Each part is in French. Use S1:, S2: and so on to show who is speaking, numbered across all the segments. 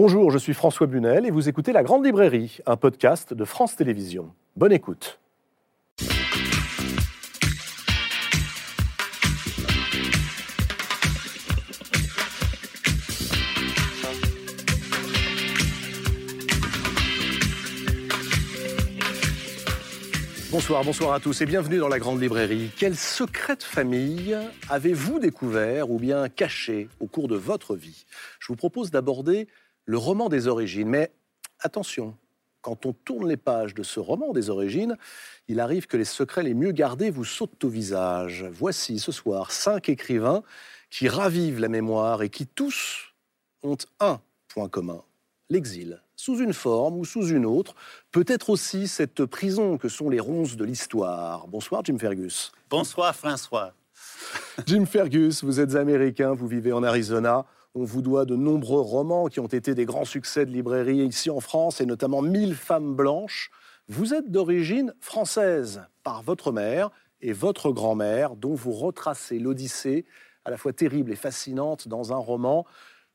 S1: Bonjour, je suis François Bunel et vous écoutez La Grande Librairie, un podcast de France Télévisions. Bonne écoute. Bonsoir, bonsoir à tous et bienvenue dans la Grande Librairie. Quelle secrète famille avez-vous découvert ou bien caché au cours de votre vie? Je vous propose d'aborder le roman des origines. Mais attention, quand on tourne les pages de ce roman des origines, il arrive que les secrets les mieux gardés vous sautent au visage. Voici ce soir cinq écrivains qui ravivent la mémoire et qui tous ont un point commun, l'exil, sous une forme ou sous une autre, peut-être aussi cette prison que sont les ronces de l'histoire. Bonsoir Jim Fergus.
S2: Bonsoir François.
S1: Jim Fergus, vous êtes américain, vous vivez en Arizona. On vous doit de nombreux romans qui ont été des grands succès de librairie ici en France, et notamment Mille femmes blanches. Vous êtes d'origine française par votre mère et votre grand-mère, dont vous retracez l'Odyssée, à la fois terrible et fascinante, dans un roman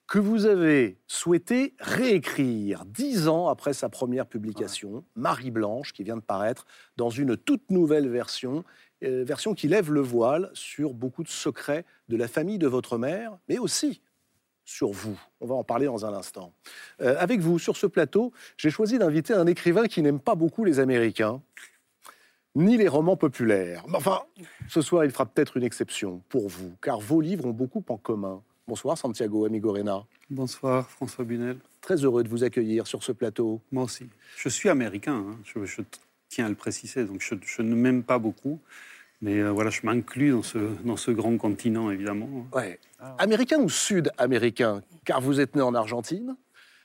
S1: que vous avez souhaité réécrire dix ans après sa première publication, Marie Blanche, qui vient de paraître dans une toute nouvelle version, euh, version qui lève le voile sur beaucoup de secrets de la famille de votre mère, mais aussi sur vous. On va en parler dans un instant. Euh, avec vous, sur ce plateau, j'ai choisi d'inviter un écrivain qui n'aime pas beaucoup les Américains, ni les romans populaires. Mais enfin, ce soir, il fera peut-être une exception pour vous, car vos livres ont beaucoup en commun. Bonsoir Santiago Amigorena.
S3: Bonsoir François Bunel.
S1: Très heureux de vous accueillir sur ce plateau.
S3: Moi aussi. Je suis américain, hein. je, tiens à le préciser, donc je, ne m'aime pas beaucoup. Mais euh, voilà, je m'inclus dans ce, dans ce grand continent, évidemment.
S1: Ouais. Américain ou sud-américain? Car vous êtes né en Argentine.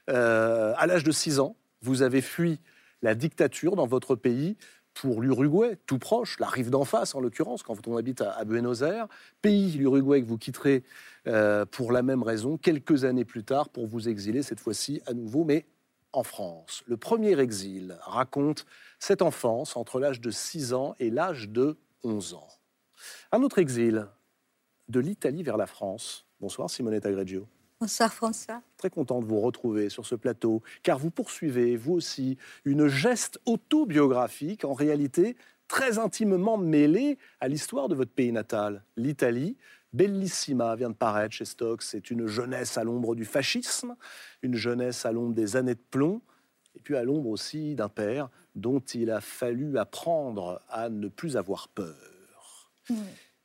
S1: Euh, à l'âge de 6 ans, vous avez fui la dictature dans votre pays pour l'Uruguay, tout proche, la rive d'en face en l'occurrence, quand on habite à, Buenos Aires. Pays, l'Uruguay, que vous quitterez euh, pour la même raison, quelques années plus tard, pour vous exiler, cette fois-ci à nouveau, mais en France. Le premier exil raconte cette enfance entre l'âge de 6 ans et l'âge de 11 ans. Un autre exil, de l'Italie vers la France. Bonsoir Simonetta Greggio.
S4: Bonsoir François.
S1: Très content de vous retrouver sur ce plateau, car vous poursuivez, vous aussi, une geste autobiographique, en réalité très intimement mêlée à l'histoire de votre pays natal, l'Italie. Bellissima vient de paraître chez Stock. C'est une jeunesse à l'ombre du fascisme, une jeunesse à l'ombre des années de plomb, et puis à l'ombre aussi d'un père dont il a fallu apprendre à ne plus avoir peur.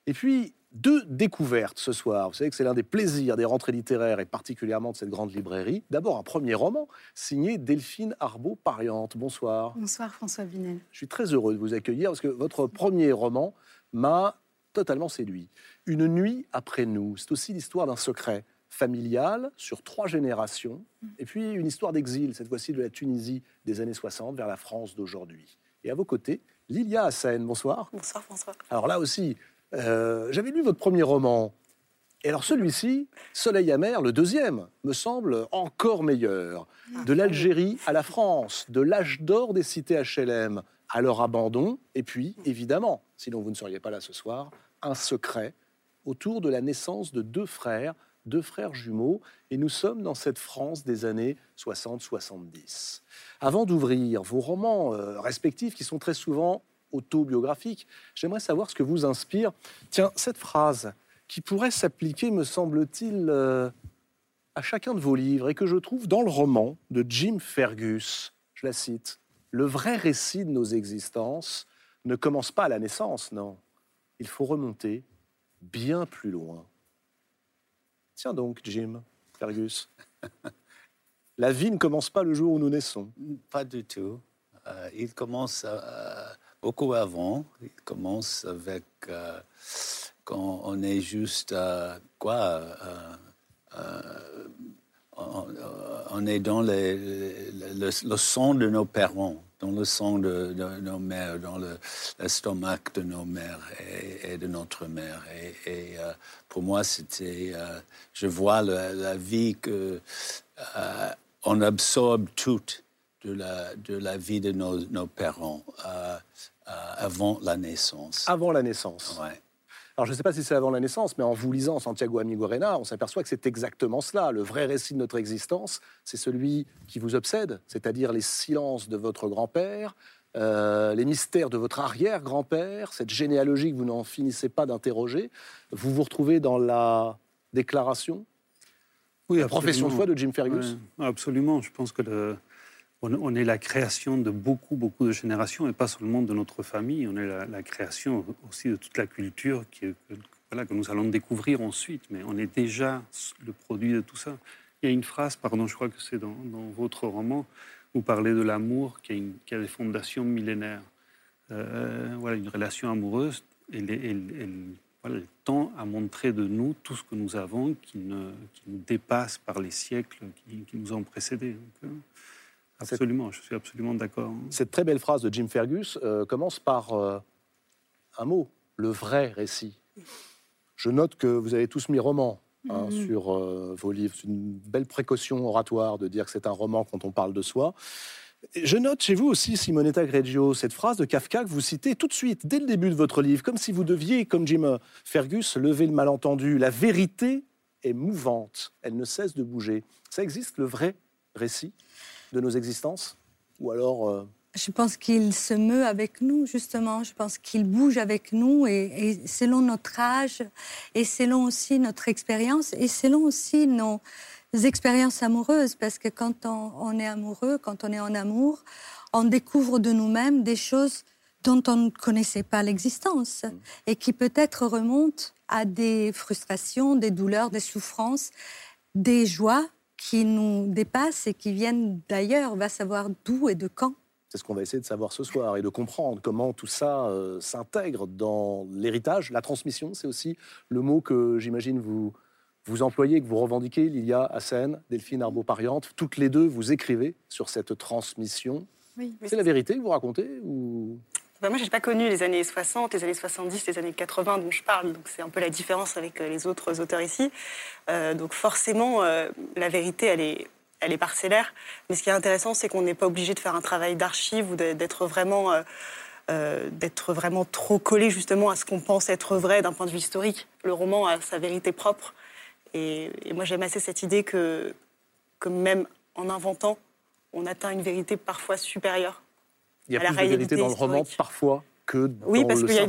S1: Et puis, deux découvertes ce soir. Vous savez que c'est l'un des plaisirs des rentrées littéraires et particulièrement de cette grande librairie. D'abord, un premier roman signé Delphine Arbeau-Pariante. Bonsoir.
S4: Bonsoir François Binel.
S1: Je suis très heureux de vous accueillir parce que votre premier roman m'a totalement séduit. Une nuit après nous. C'est aussi l'histoire d'un secret familial sur trois générations mm. et puis une histoire d'exil, cette fois-ci de la Tunisie des années 60 vers la France d'aujourd'hui. Et à vos côtés, Lilia Hassen. Bonsoir.
S5: Bonsoir François.
S1: Alors là aussi, euh, j'avais lu votre premier roman. Et alors celui-ci, Soleil amer, le deuxième, me semble encore meilleur. Ah. De l'Algérie à la France, de l'âge d'or des cités HLM à leur abandon, et puis, évidemment, sinon vous ne seriez pas là ce soir, un secret autour de la naissance de deux frères, deux frères jumeaux, et nous sommes dans cette France des années 60-70. Avant d'ouvrir vos romans euh, respectifs, qui sont très souvent autobiographique. J'aimerais savoir ce que vous inspire. Tiens, cette phrase qui pourrait s'appliquer, me semble-t-il, euh, à chacun de vos livres et que je trouve dans le roman de Jim Fergus. Je la cite. Le vrai récit de nos existences ne commence pas à la naissance, non. Il faut remonter bien plus loin. Tiens donc, Jim Fergus. La vie ne commence pas le jour où nous naissons.
S2: Pas du tout. Euh, il commence beaucoup avant. Il commence avec euh, quand on est juste euh, quoi euh, on, est dans le, sang de nos parents, dans le sang de, nos mères, dans l'estomac de nos mères et, de notre mère. Et, pour moi, c'était, je vois la, vie que on absorbe toute de la, de la vie de nos, nos parents. Euh, avant la naissance.
S1: Avant la naissance.
S2: Ouais.
S1: Alors je ne sais pas si c'est avant la naissance, mais en vous lisant Santiago Amigorena, on s'aperçoit que c'est exactement cela. Le vrai récit de notre existence, c'est celui qui vous obsède, c'est-à-dire les silences de votre grand-père, euh, les mystères de votre arrière-grand-père, cette généalogie que vous n'en finissez pas d'interroger. Vous vous retrouvez dans la déclaration,
S3: Oui,
S1: la profession de foi de Jim Fergus?
S3: Absolument. Je pense que le- on, est la création de beaucoup, beaucoup de générations, et pas seulement de notre famille. On est la, création aussi de toute la culture qui, voilà, que nous allons découvrir ensuite. Mais on est déjà le produit de tout ça. Il y a une phrase, pardon, je crois que c'est dans, votre roman, vous parlez de l'amour qui a, des fondations millénaires. Euh, voilà, une relation amoureuse, elle, tend à montrer de nous tout ce que nous avons qui, nous dépasse par les siècles qui, nous ont précédés. Euh,
S1: C'est-
S3: absolument, je suis absolument d'accord.
S1: Cette très belle phrase de Jim Fergus euh, commence par euh, un mot, le vrai récit. Je note que vous avez tous mis roman hein,
S4: Mhm.
S1: sur euh, vos livres. C'est une belle précaution oratoire de dire que c'est un roman quand on parle de soi. Et Je note chez vous aussi, Simonetta Greggio, cette phrase de Kafka que vous citez tout de suite, dès le début de votre livre, comme si vous deviez, comme Jim Fergus, lever le malentendu. La vérité est mouvante, elle ne cesse de bouger. Ça existe, le vrai récit? De nos existences Ou alors... euh,
S4: Je pense qu'il se meut avec nous, justement. Je pense qu'il bouge avec nous et, et selon notre âge et selon aussi notre expérience et selon aussi nos expériences amoureuses. Parce que quand on, on est amoureux, quand on est en amour, on découvre de nous-mêmes des choses dont on ne connaissait pas l'existence et qui peut-être remontent à des frustrations, des douleurs, des souffrances, des joies qui nous dépassent et qui viennent d'ailleurs, on va savoir d'où et de quand.
S1: C'est ce qu'on va essayer de savoir ce soir et de comprendre comment tout ça euh, s'intègre dans l'héritage. La transmission, c'est aussi le mot que j'imagine vous, vous employez, que vous revendiquez, Lilia Hassen, Delphine Arbaud-Pariante. Toutes les deux, vous écrivez sur cette transmission.
S5: Oui.
S1: C'est la vérité que vous racontez ou...
S5: Bah, moi, je n'ai pas connu les années 60, les années 70, les années 80 dont je parle. Donc, c'est un peu la différence avec euh, les autres auteurs ici. Euh, donc, forcément, euh, la vérité, elle est, elle est parcellaire. Mais ce qui est intéressant, c'est qu'on n'est pas obligé de faire un travail d'archive ou d'être vraiment, vraiment trop collé justement à ce qu'on pense être vrai d'un point de vue historique. Le roman a sa vérité propre. Et, et moi, j'aime assez cette idée que, que même en inventant, on atteint une vérité parfois supérieure.
S1: Il y a
S5: À la
S1: de vérité dans le roman parfois que dans
S5: Oui, parce
S1: le
S5: qu'il y,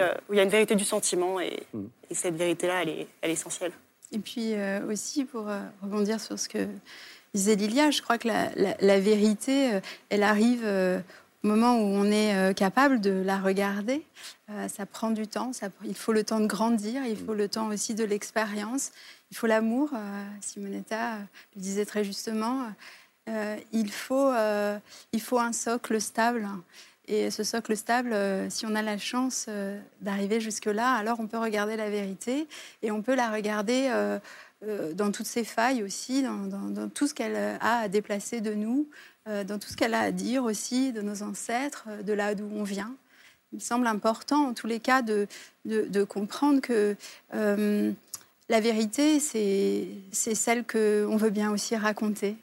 S5: euh, il y a une vérité du sentiment et,
S1: Mm.
S5: et cette vérité-là, elle est, elle est essentielle.
S6: Et puis euh, aussi, pour euh, rebondir sur ce que disait Lilia, je crois que la, la- la vérité, euh, elle arrive euh, au moment où on est euh, capable de la regarder. Euh, ça prend du temps, ça- il faut le temps de grandir, il faut le temps aussi de l'expérience, il faut l'amour. euh, Simonetta euh, le disait très justement. Euh, il, faut, euh, il faut un socle stable. Et ce socle stable, euh, si on a la chance d'arriver jusque-là, alors on peut regarder la vérité et on peut la regarder dans toutes ses failles aussi, dans, tout ce qu'elle a à déplacer de nous, dans tout ce qu'elle a à dire aussi de nos ancêtres, de là d'où on vient. Il me semble important, en tous les cas, de, de- comprendre que la vérité, c'est celle qu'on veut bien aussi raconter.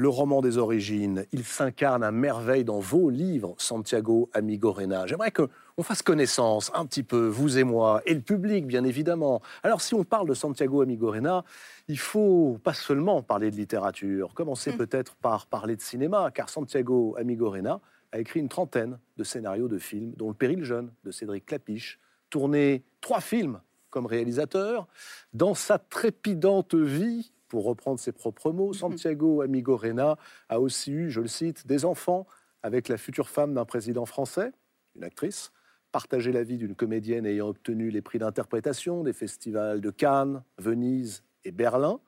S1: Le roman des origines, il s'incarne à merveille dans vos livres, Santiago Amigorena. J'aimerais qu'on fasse connaissance un petit peu, vous et moi, et le public, bien évidemment. Alors, si on parle de Santiago Amigorena, il faut pas seulement parler de littérature, commencer
S6: Mm.
S1: peut-être par parler de cinéma, car Santiago Amigorena a écrit une trentaine de scénarios de films, dont Le Péril jeune de Cédric Clapiche, tourné trois films comme réalisateur. Dans sa trépidante vie, pour reprendre ses propres mots, Santiago Amigorena a aussi eu, je le cite, des enfants avec la future femme d'un président français, une actrice, partagé la vie d'une comédienne ayant obtenu les prix d'interprétation des festivals de Cannes, Venise et Berlin,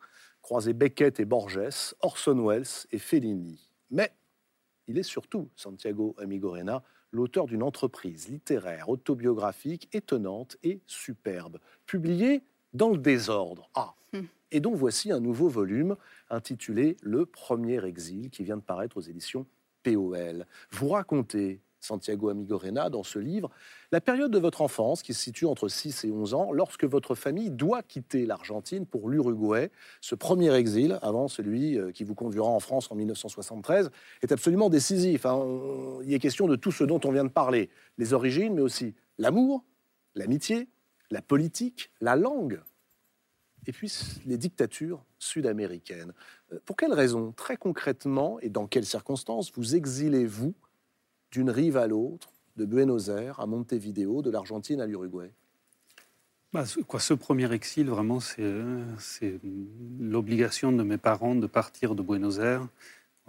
S1: croisé Beckett et Borges, Orson Welles et Fellini. Mais il est surtout, Santiago Amigorena, l'auteur d'une entreprise littéraire autobiographique étonnante et superbe, publiée dans le désordre. Ah
S6: Hmm.
S1: Et dont voici un nouveau volume intitulé Le premier exil, qui vient de paraître aux éditions POL. Vous racontez, Santiago Amigorena, dans ce livre, la période de votre enfance, qui se situe entre 6 et 11 ans, lorsque votre famille doit quitter l'Argentine pour l'Uruguay. Ce premier exil, avant celui euh, qui vous conduira en France en 1973, est absolument décisif. hein. Il est question de tout ce dont on vient de parler, les origines, mais aussi l'amour, l'amitié, la politique, la langue, et puis les dictatures sud-américaines. Euh, pour quelles raisons, très concrètement, et dans quelles circonstances, vous exilez-vous d'une rive à l'autre, de Buenos Aires à Montevideo, de l'Argentine à l'Uruguay?
S3: Bah, quoi, ce premier exil, vraiment, euh, c'est l'obligation de mes parents de partir de Buenos Aires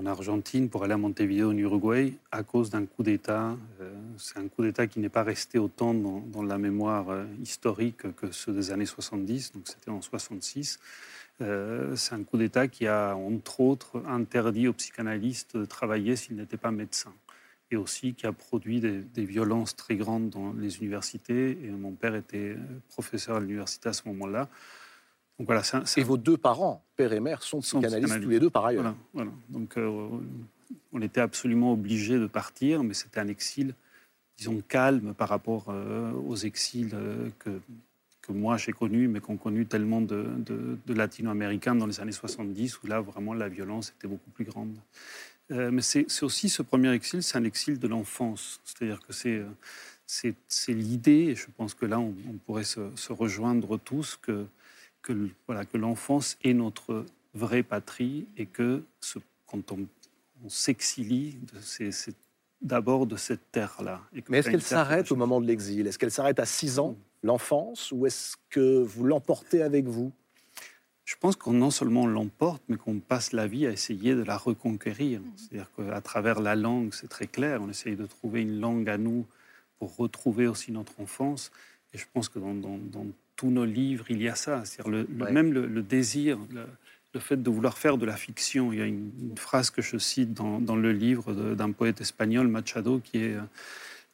S3: en Argentine pour aller à Montevideo en Uruguay à cause d'un coup d'État. Euh, c'est un coup d'État qui n'est pas resté autant dans, la mémoire euh, historique que ceux des années 70, donc c'était en 66. c'est un coup d'État qui a, entre autres, interdit aux psychanalystes de travailler s'ils n'étaient pas médecins et aussi qui a produit des, violences très grandes dans les universités. Et mon père était professeur à l'université à ce moment-là.
S1: Donc voilà, Et vos deux parents, père et mère, sont psychanalystes tous les deux par ailleurs.
S3: Voilà, Donc euh, on était absolument obligés de partir, mais c'était un exil, disons, calme par rapport euh, aux exils euh, que, que moi j'ai connus, mais qu'ont connu tellement de, de, de latino-américains dans les années 70, où là vraiment la violence était beaucoup plus grande. Mais c'est aussi ce premier exil, c'est un exil de l'enfance. C'est-à-dire que c'est c'est l'idée, et je pense que là, on, pourrait se, rejoindre tous, que, que, voilà, que l'enfance est notre vraie patrie et que ce, quand on, s'exilie, c'est d'abord de cette terre-là.
S1: Mais est-ce qu'elle s'arrête au moment de l'exil? Est-ce qu'elle s'arrête à 6 ans, l'enfance, ou est-ce que vous l'emportez avec vous?
S3: Je pense qu'on non seulement l'emporte, mais qu'on passe la vie à essayer de la reconquérir. Mm. C'est-à-dire qu'à travers la langue, c'est très clair, on essaye de trouver une langue à nous pour retrouver aussi notre enfance. Et je pense que dans, tous nos livres, il y a ça. C'est-à-dire le, même le, désir, le, fait de vouloir faire de la fiction. Il y a une, phrase que je cite dans, le livre d'un poète espagnol, Machado, qui est...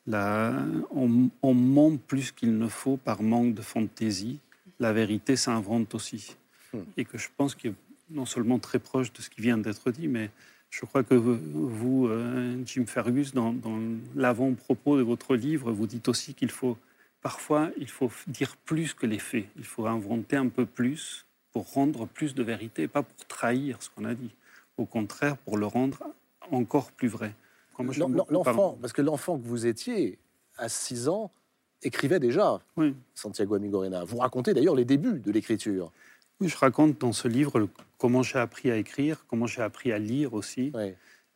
S3: La, on, on ment plus qu'il ne faut par manque de fantaisie. La vérité s'invente aussi et que je pense qu'il est non seulement très proche de ce qui vient d'être dit, mais je crois que vous, euh, Jim Fergus, dans, l'avant-propos de votre livre, vous dites aussi qu'il faut parfois il faut dire plus que les faits. Il faut inventer un peu plus pour rendre plus de vérité, pas pour trahir ce qu'on a dit. Au contraire, pour le rendre encore plus vrai.
S1: L'enfant, parce que l'enfant que vous étiez à 6 ans écrivait déjà Santiago Amigorena. Vous racontez d'ailleurs les débuts de l'écriture.
S3: Oui, je raconte dans ce livre comment j'ai appris à écrire, comment j'ai appris à lire aussi,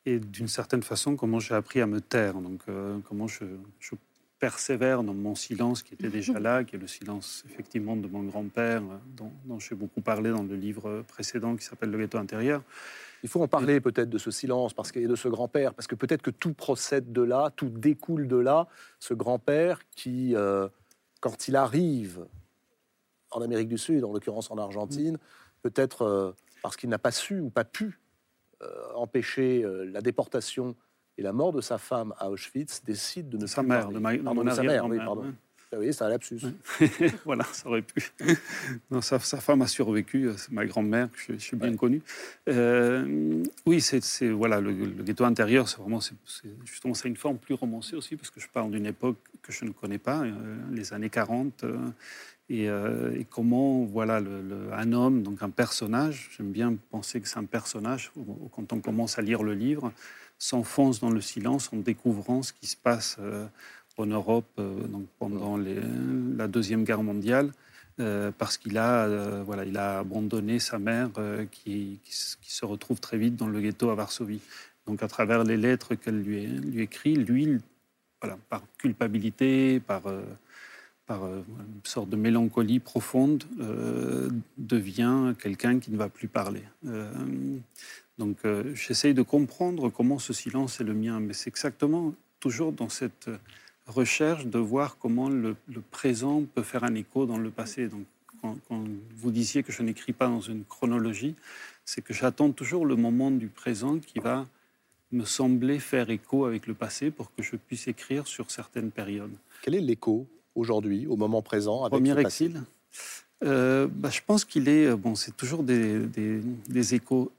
S3: et d'une certaine façon comment j'ai appris à me taire. Donc euh, comment je, persévère dans mon silence qui était déjà là, qui est le silence effectivement de mon grand-père, dont, dont j'ai beaucoup parlé dans le livre précédent qui s'appelle Le ghetto intérieur.
S1: Il faut en parler peut-être de ce silence parce et de ce grand-père, parce que peut-être que tout procède de là, tout découle de là. Ce grand-père qui, euh, quand il arrive en Amérique du Sud, en l'occurrence en Argentine, peut-être euh, parce qu'il n'a pas su ou pas pu euh, empêcher euh, la déportation et la mort de sa femme à Auschwitz, décide de ne
S3: sa mère,
S1: de,
S3: de
S1: sa mère, oui, pardon. Ah oui, c'est un lapsus.
S3: voilà, ça aurait pu. non, sa, femme a survécu, c'est ma grand-mère, que je, suis bien connu. oui, c'est voilà, le, ghetto intérieur, c'est vraiment, justement, c'est une forme plus romancée aussi, parce que je parle d'une époque que je ne connais pas, les années 40. Euh, et, comment voilà un homme, donc un personnage, j'aime bien penser que c'est un personnage quand on commence à lire le livre, s'enfonce dans le silence en découvrant ce qui se passe euh, en Europe euh, donc pendant la deuxième guerre mondiale. parce qu'il a, voilà, il a abandonné sa mère qui, se retrouve très vite dans le ghetto à Varsovie. Donc à travers les lettres qu'elle lui, lui écrit, lui, voilà, par culpabilité, par par euh, une sorte de mélancolie profonde, euh, devient quelqu'un qui ne va plus parler. Euh, donc j'essaye de comprendre comment ce silence est le mien, mais c'est exactement toujours dans cette recherche de voir comment le, présent peut faire un écho dans le passé. Donc quand, quand vous disiez que je n'écris pas dans une chronologie, c'est que j'attends toujours le moment du présent qui va me sembler faire écho avec le passé pour que je puisse écrire sur certaines périodes.
S1: Quel est l'écho aujourd'hui, au moment présent avec
S3: Premier exil euh, bah, Je pense qu'il est. Euh, bon, c'est toujours des, des, échos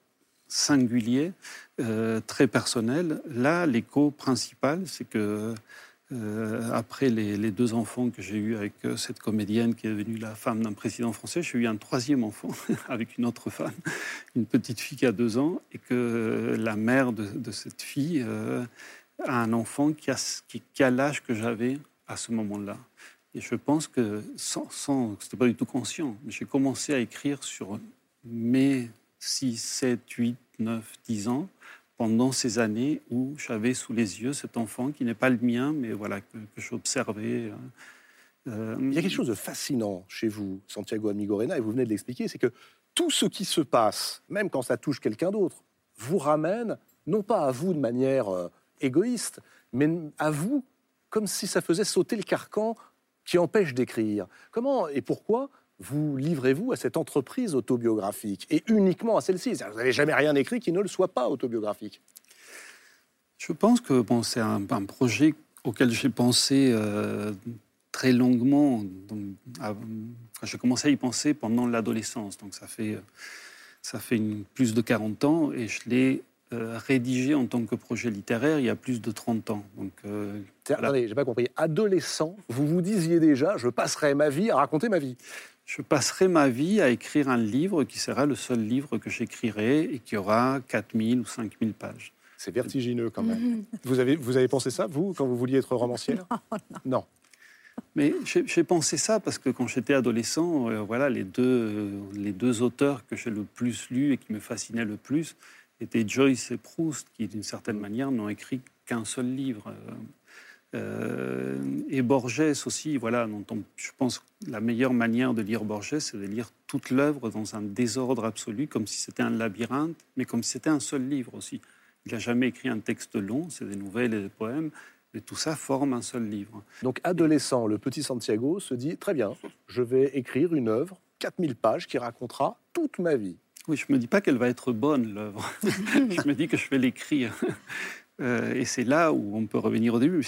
S3: singuliers, euh, très personnels. Là, l'écho principal, c'est que après les, deux enfants que j'ai eus avec cette comédienne qui est devenue la femme d'un président français, j'ai eu un troisième enfant avec une autre femme, une petite fille qui a deux ans, et que la mère de, cette fille a un enfant qui a, qui a l'âge que j'avais à ce moment-là. Et je pense que, sans, sans c'était pas du tout conscient, mais j'ai commencé à écrire sur mes 6, 7, 8, 9, 10 ans, pendant ces années où j'avais sous les yeux cet enfant qui n'est pas le mien, mais voilà, que, j'observais. Euh,
S1: euh, Il y a quelque chose de fascinant chez vous, Santiago Amigorena, et vous venez de l'expliquer, c'est que tout ce qui se passe, même quand ça touche quelqu'un d'autre, vous ramène non pas à vous de manière euh, égoïste, mais à vous comme si ça faisait sauter le carcan qui empêche d'écrire. Comment et pourquoi vous livrez-vous à cette entreprise autobiographique et uniquement à celle-ci? Vous n'avez jamais rien écrit qui ne le soit pas autobiographique.
S3: Je pense que c'est un, projet auquel j'ai pensé euh, très longuement. j'ai commencé à y penser pendant l'adolescence, donc ça fait, ça fait plus de 40 ans, et je l'ai euh, rédigé en tant que projet littéraire il y a plus de 30 ans. Donc,
S1: euh, Attendez, j'ai pas compris. Adolescent, vous vous disiez déjà, je passerai ma vie à raconter ma vie.
S3: Je passerai ma vie à écrire un livre qui sera le seul livre que j'écrirai et qui aura 4000 ou 5000 pages.
S1: C'est vertigineux quand même. vous, avez, vous avez pensé ça, vous, quand vous vouliez être romancière non.
S3: Mais j'ai pensé ça parce que quand j'étais adolescent, euh, voilà, les deux, les deux auteurs que j'ai le plus lus et qui me fascinaient le plus, étaient Joyce et Proust, qui d'une certaine manière n'ont écrit qu'un seul livre. Euh, et Borges aussi, voilà, dont je pense la meilleure manière de lire Borges, c'est de lire toute l'œuvre dans un désordre absolu, comme si c'était un labyrinthe, mais comme si c'était un seul livre aussi. Il n'a jamais écrit un texte long, c'est des nouvelles et des poèmes, mais tout ça forme un seul livre.
S1: Donc, adolescent, le petit Santiago se dit très bien, je vais écrire une œuvre, 4000 pages, qui racontera toute ma vie.
S3: Oui, je ne me dis pas qu'elle va être bonne, l'œuvre. je me dis que je vais l'écrire. Euh, et c'est là où on peut revenir au début.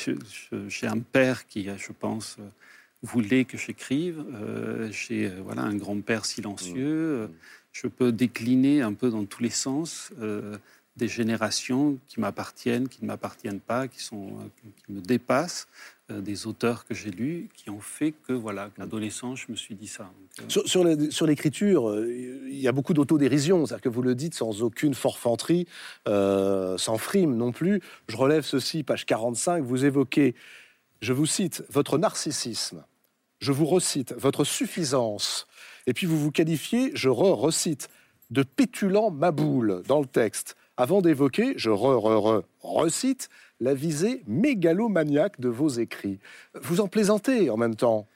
S3: J'ai un père qui, je pense, voulait que j'écrive. Euh, j'ai voilà, un grand-père silencieux. Mmh. Je peux décliner un peu dans tous les sens euh, des générations qui m'appartiennent, qui ne m'appartiennent pas, qui, sont, qui me dépassent. Euh, des auteurs que j'ai lus qui ont fait que, voilà, adolescent, je me suis dit ça.
S1: Euh, sur, l'écriture, euh, il y a beaucoup d'autodérision, c'est-à-dire que vous le dites sans aucune forfanterie, sans frime non plus. Je relève ceci, page 45, vous évoquez, je vous cite, votre narcissisme, je vous recite, votre suffisance, et puis vous vous qualifiez, je re-recite, de pétulant maboule dans le texte, avant d'évoquer, je re-re-re-recite, la visée mégalomaniaque de vos écrits. Vous en plaisantez en même temps?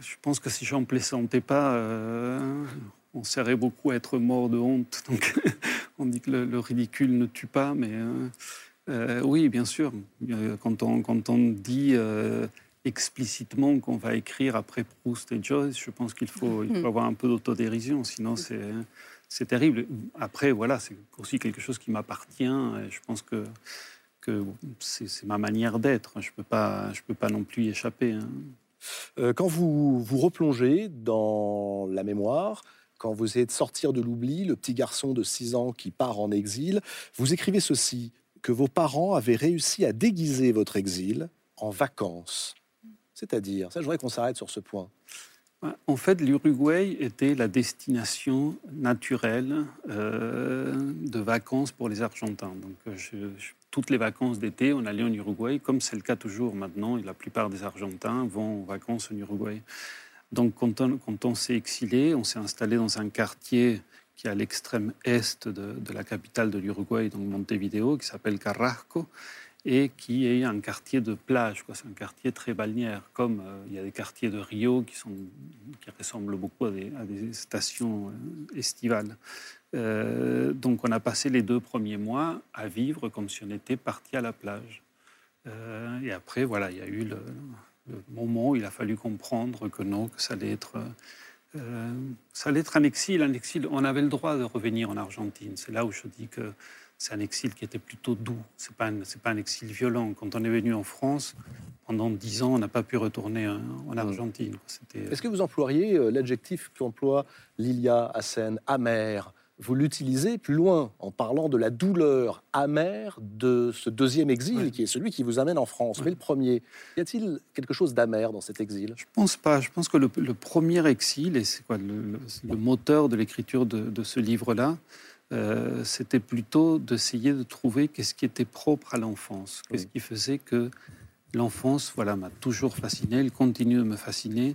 S3: Je pense que si j'en plaisantais pas, euh, on serait beaucoup à être mort de honte. Donc, on dit que le, ridicule ne tue pas, mais euh, euh, oui, bien sûr. Quand on, quand on dit explicitement qu'on va écrire après Proust et Joyce, je pense qu'il faut, il faut hmm. avoir un peu d'autodérision, sinon c'est c'est terrible. Après, voilà, c'est aussi quelque chose qui m'appartient. Je pense que c'est ma manière d'être. Je ne peux, pas, peux pas non plus y échapper. Hein.
S1: Euh, quand vous vous replongez dans la mémoire, quand vous êtes sortir de l'oubli, le petit garçon de 6 ans qui part en exil, vous écrivez ceci, que vos parents avaient réussi à déguiser votre exil en vacances. C'est-à-dire, ça, je voudrais qu'on s'arrête sur ce point.
S3: En fait, l'Uruguay était la destination naturelle euh, de vacances pour les Argentins. Donc, euh, toutes les vacances d'été, on allait en Uruguay, comme c'est le cas toujours maintenant. la plupart des Argentins vont en vacances en Uruguay. Donc, quand on, s'est exilé, on s'est installé dans un quartier qui est à l'extrême est de, de, la capitale de l'Uruguay, donc Montevideo, qui s'appelle Carrasco et qui est un quartier de plage. C'est un quartier très balnéaire, comme euh, il y a des quartiers de Rio qui, sont, qui ressemblent beaucoup à des, stations euh, estivales. Euh, donc on a passé les deux premiers mois à vivre comme si on était parti à la plage. et après, voilà, il y a eu le, moment où il a fallu comprendre que non, que ça allait être... ça allait être un exil, un exil. On avait le droit de revenir en Argentine. C'est là où je dis que c'est un exil qui était plutôt doux. Ce n'est pas, pas, un exil violent. Quand on est venu en France, pendant dix ans, on n'a pas pu retourner en Argentine.
S1: Euh, Est-ce que vous employeriez euh, l'adjectif qu'emploie Lilia Hassen, amer? Vous l'utilisez plus loin en parlant de la douleur amère de ce deuxième exil qui est celui qui vous amène en France. Mais le premier, y a-t-il quelque chose d'amer dans cet exil?
S3: Je pense pas. Je pense que le, premier exil, et c'est quoi le, moteur de l'écriture de, ce livre-là, euh, c'était plutôt d'essayer de trouver qu'est-ce qui était propre à l'enfance, qu'est-ce qui faisait que l'enfance, voilà, m'a toujours fasciné, elle continue de me fasciner.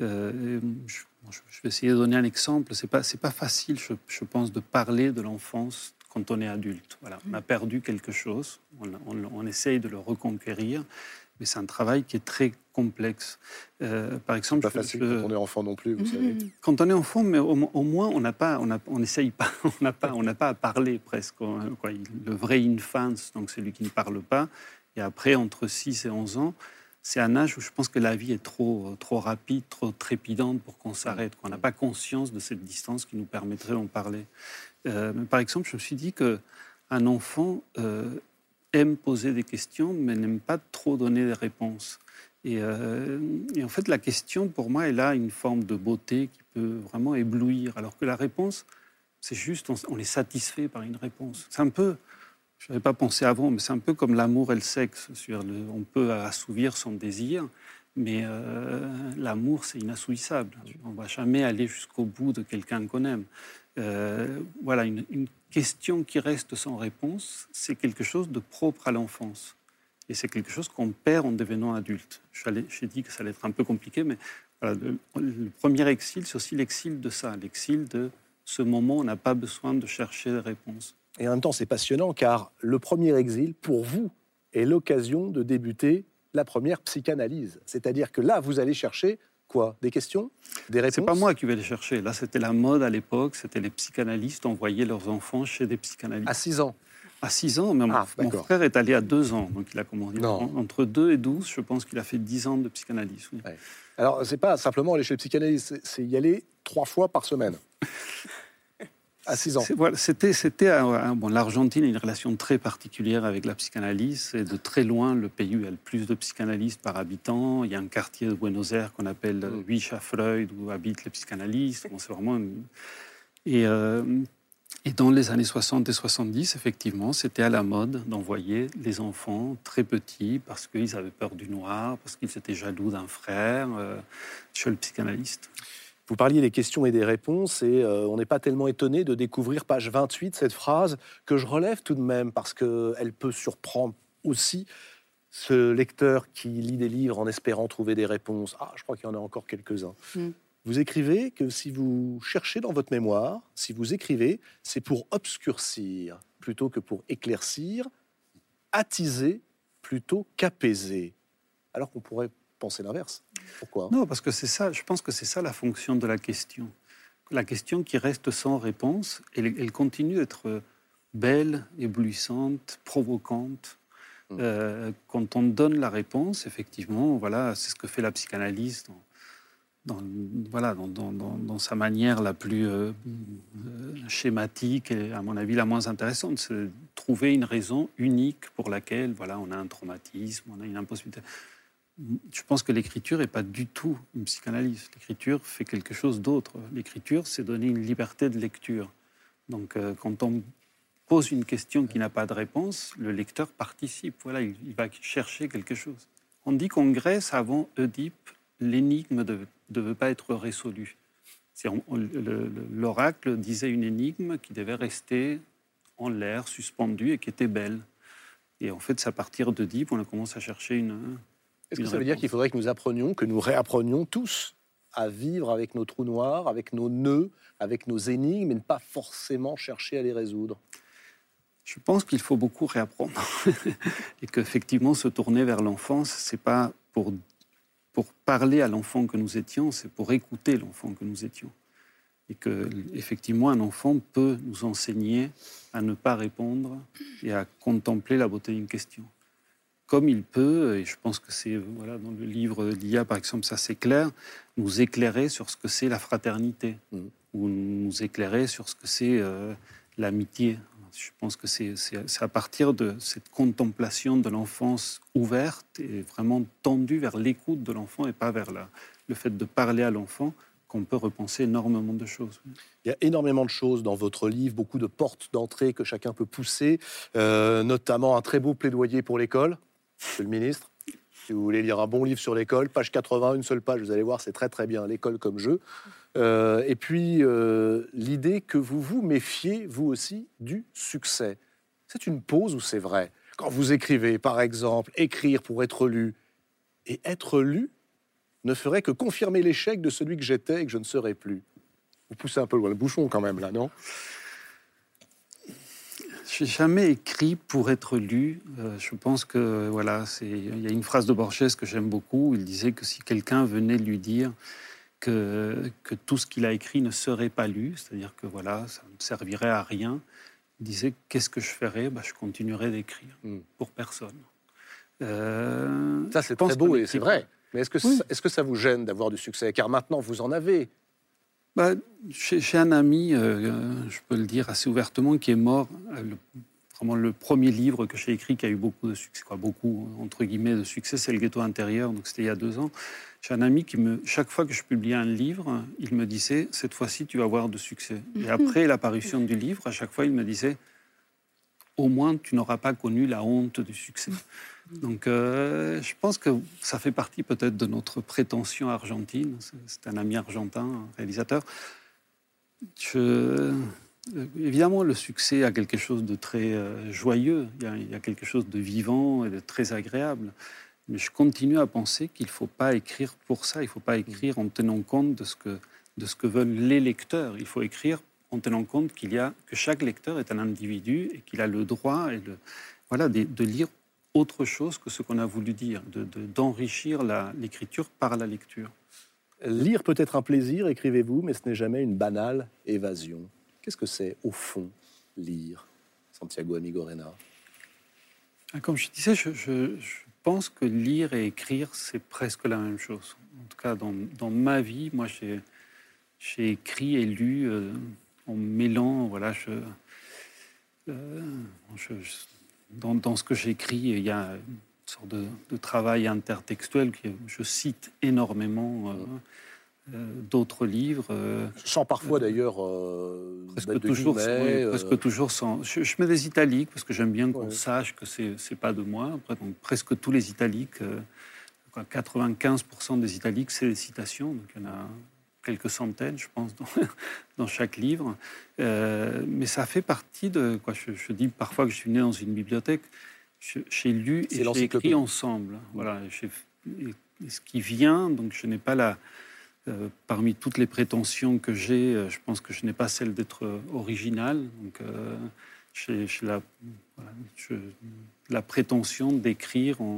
S3: Euh, je, vais essayer de donner un exemple. C'est pas, c'est pas facile, je, pense, de parler de l'enfance quand on est adulte. Voilà, on a perdu quelque chose, on, on, essaye de le reconquérir, mais c'est un travail qui est très complexe.
S1: Euh, par exemple, pas facile quand on est enfant non plus, vous savez.
S3: Quand on est enfant, mais au, moins on n'a pas, on n'essaye pas, on n'a pas, on n'a pas à parler presque. Quoi. Le vrai infance, donc celui qui ne parle pas, et après, entre 6 et 11 ans, c'est un âge où je pense que la vie est trop, trop rapide, trop trépidante pour qu'on s'arrête. qu'on n'a pas conscience de cette distance qui nous permettrait d'en parler. Euh, par exemple, je me suis dit qu'un enfant euh, aime poser des questions, mais n'aime pas trop donner des réponses. Et, euh, et, en fait, la question, pour moi, elle a une forme de beauté qui peut vraiment éblouir, alors que la réponse, c'est juste, on, est satisfait par une réponse. C'est un peu, je n'avais pas pensé avant, mais c'est un peu comme l'amour et le sexe. on peut assouvir son désir, mais euh, l'amour, c'est inassouissable. On ne va jamais aller jusqu'au bout de quelqu'un qu'on aime. Euh, voilà, une, question qui reste sans réponse, c'est quelque chose de propre à l'enfance. Et c'est quelque chose qu'on perd en devenant adulte. J'ai dit que ça allait être un peu compliqué, mais le, le premier exil, c'est aussi l'exil de ça, l'exil de ce moment où on n'a pas besoin de chercher des réponses.
S1: Et en même temps, c'est passionnant car le premier exil, pour vous, est l'occasion de débuter la première psychanalyse. C'est-à-dire que là, vous allez chercher quoi? Des questions? Des réponses
S3: C'est pas moi qui vais les chercher. Là, c'était la mode à l'époque. C'était les psychanalystes envoyaient leurs enfants chez des psychanalystes.
S1: À 6 ans
S3: à 6 ans, mais ah, mon, frère est allé à 2 ans, donc il a commencé. Entre 2 et 12, je pense qu'il a fait 10 ans de psychanalyse. Oui.
S1: Ouais. Alors, c'est pas simplement aller chez le psychanalyste, c'est y aller trois fois par semaine. à 6 ans.
S3: Voilà, c'était, c'était bon, l'Argentine a une relation très particulière avec la psychanalyse. C'est de très loin le pays où il y a le plus de psychanalystes par habitant. Il y a un quartier de Buenos Aires qu'on appelle mm. Freud où habitent les psychanalystes. Bon, c'est vraiment et, euh, et dans les années 60 et 70, effectivement, c'était à la mode d'envoyer les enfants très petits parce qu'ils avaient peur du noir, parce qu'ils étaient jaloux d'un frère euh, chez le psychanalyste.
S1: Vous parliez des questions et des réponses, et euh, on n'est pas tellement étonné de découvrir, page 28, cette phrase que je relève tout de même, parce qu'elle peut surprendre aussi ce lecteur qui lit des livres en espérant trouver des réponses. Ah, je crois qu'il y en a encore quelques-uns. Mm. Vous écrivez que si vous cherchez dans votre mémoire, si vous écrivez, c'est pour obscurcir plutôt que pour éclaircir, attiser plutôt qu'apaiser. Alors qu'on pourrait penser l'inverse. Pourquoi?
S3: Non, parce que c'est ça, je pense que c'est ça la fonction de la question. La question qui reste sans réponse, elle, elle continue d'être belle, éblouissante, provocante. Mmh. Euh, quand on donne la réponse, effectivement, voilà, c'est ce que fait la psychanalyse dans, voilà, dans, dans, dans, sa manière la plus euh, euh, schématique et, à mon avis, la moins intéressante. C'est trouver une raison unique pour laquelle voilà, on a un traumatisme, on a une impossibilité je pense que l'écriture n'est pas du tout une psychanalyse. L'écriture fait quelque chose d'autre. L'écriture, c'est donner une liberté de lecture. Donc, euh, quand on pose une question qui n'a pas de réponse, le lecteur participe. Voilà, il, va chercher quelque chose. On dit qu'en Grèce, avant Oedipe, l'énigme ne devait pas être résolue. L'oracle disait une énigme qui devait rester en l'air, suspendue et qui était belle. Et en fait, c'est à partir d'Oedipe, on commence à chercher une,
S1: est-ce que ça veut dire qu'il faudrait que nous apprenions, que nous réapprenions tous à vivre avec nos trous noirs, avec nos nœuds, avec nos énigmes, et ne pas forcément chercher à les résoudre?
S3: Je pense qu'il faut beaucoup réapprendre. et qu'effectivement, se tourner vers l'enfance, c'est pas pour, pour parler à l'enfant que nous étions, c'est pour écouter l'enfant que nous étions. Et que, effectivement, un enfant peut nous enseigner à ne pas répondre et à contempler la beauté d'une question comme il peut, et je pense que c'est voilà, dans le livre d'IA, par exemple, ça c'est clair, nous éclairer sur ce que c'est la fraternité, mm. ou nous éclairer sur ce que c'est euh, l'amitié. Je pense que c'est à partir de cette contemplation de l'enfance ouverte et vraiment tendue vers l'écoute de l'enfant et pas vers la, le fait de parler à l'enfant qu'on peut repenser énormément de choses.
S1: Il y a énormément de choses dans votre livre, beaucoup de portes d'entrée que chacun peut pousser, euh, notamment un très beau plaidoyer pour l'école, Monsieur le ministre. Si vous voulez lire un bon livre sur l'école, page 80, une seule page, vous allez voir, c'est très très bien, l'école comme jeu. Euh, et puis, euh, l'idée que vous vous méfiez, vous aussi, du succès. C'est une pause ou c'est vrai? Quand vous écrivez, par exemple, écrire pour être lu, et être lu ne ferait que confirmer l'échec de celui que j'étais et que je ne serai plus. Vous poussez un peu loin le bouchon quand même, là, non?
S3: J'ai jamais écrit pour être lu. Euh, je pense que voilà, c'est il y a une phrase de Borges que j'aime beaucoup. Il disait que si quelqu'un venait lui dire que, que tout ce qu'il a écrit ne serait pas lu, c'est-à-dire que voilà, ça ne servirait à rien, il disait qu'est-ce que je ferais? Bah, Je continuerais d'écrire hmm. pour personne.
S1: Euh, ça, c'est très beau et c'est vrai. Mais est-ce que, est-ce que ça vous gêne d'avoir du succès? Car maintenant, vous en avez.
S3: Bah, chez, un ami, euh, je peux le dire assez ouvertement, qui est mort, euh, le, vraiment le premier livre que j'ai écrit qui a eu beaucoup de succès, quoi, beaucoup entre guillemets de succès, c'est Le Ghetto intérieur, donc c'était il y a deux ans. J'ai un ami qui me, chaque fois que je publiais un livre, il me disait cette fois-ci tu vas avoir de succès. Et après l'apparition du livre, à chaque fois il me disait au moins tu n'auras pas connu la honte du succès. Donc euh, je pense que ça fait partie peut-être de notre prétention argentine. C'est un ami argentin, un réalisateur. Euh, évidemment, le succès a quelque chose de très euh, joyeux, il y, a, quelque chose de vivant et de très agréable. Mais je continue à penser qu'il ne faut pas écrire pour ça, il ne faut pas écrire en tenant compte de ce, que, de ce que veulent les lecteurs. Il faut écrire en tenant compte qu'il y a, que chaque lecteur est un individu et qu'il a le droit et voilà, de, de lire autre chose que ce qu'on a voulu dire, d'enrichir de, l'écriture par la lecture.
S1: Lire peut être un plaisir, écrivez-vous, mais ce n'est jamais une banale évasion. Qu'est-ce que c'est, au fond, lire Santiago Amigorena?
S3: Ah, Comme je disais, je, pense que lire et écrire, c'est presque la même chose. En tout cas, dans, ma vie, moi, j'ai écrit et lu euh, en mêlant, voilà, je, euh, je dans, ce que j'écris, il y a une sorte de, travail intertextuel que je cite énormément. Euh, euh, d'autres livres. Euh,
S1: sans parfois d'ailleurs.
S3: presque, toujours, presque toujours sans. Je, mets des italiques parce que j'aime bien qu'on sache que c'est n'est pas de moi. Après, donc, presque tous les italiques, 95% des italiques, c'est des citations. Donc il y en a quelques centaines, je pense, dans, dans chaque livre. Euh, mais ça fait partie de quoi je, dis parfois que je suis né dans une bibliothèque. J'ai lu et j'ai écrit ensemble. Voilà, ce qui vient, donc je n'ai pas la. Euh, parmi toutes les prétentions que j'ai, euh, je pense que je n'ai pas celle d'être original. Donc, j'ai la, la, prétention d'écrire en,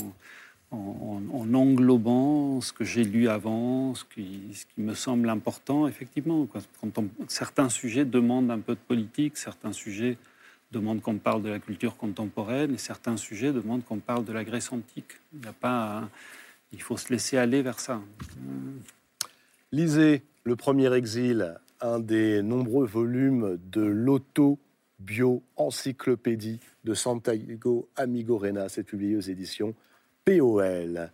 S3: en, englobant ce que j'ai lu avant, ce qui, me semble important, effectivement. Quand certains sujets demandent un peu de politique, certains sujets demandent qu'on parle de la culture contemporaine, et certains sujets demandent qu'on parle de la Grèce antique. Il a pas, il faut se laisser aller vers ça.
S1: Lisez Le Premier Exil, un des nombreux volumes de l'auto-bio-encyclopédie de Santiago Amigorena, c'est publié aux éditions POL.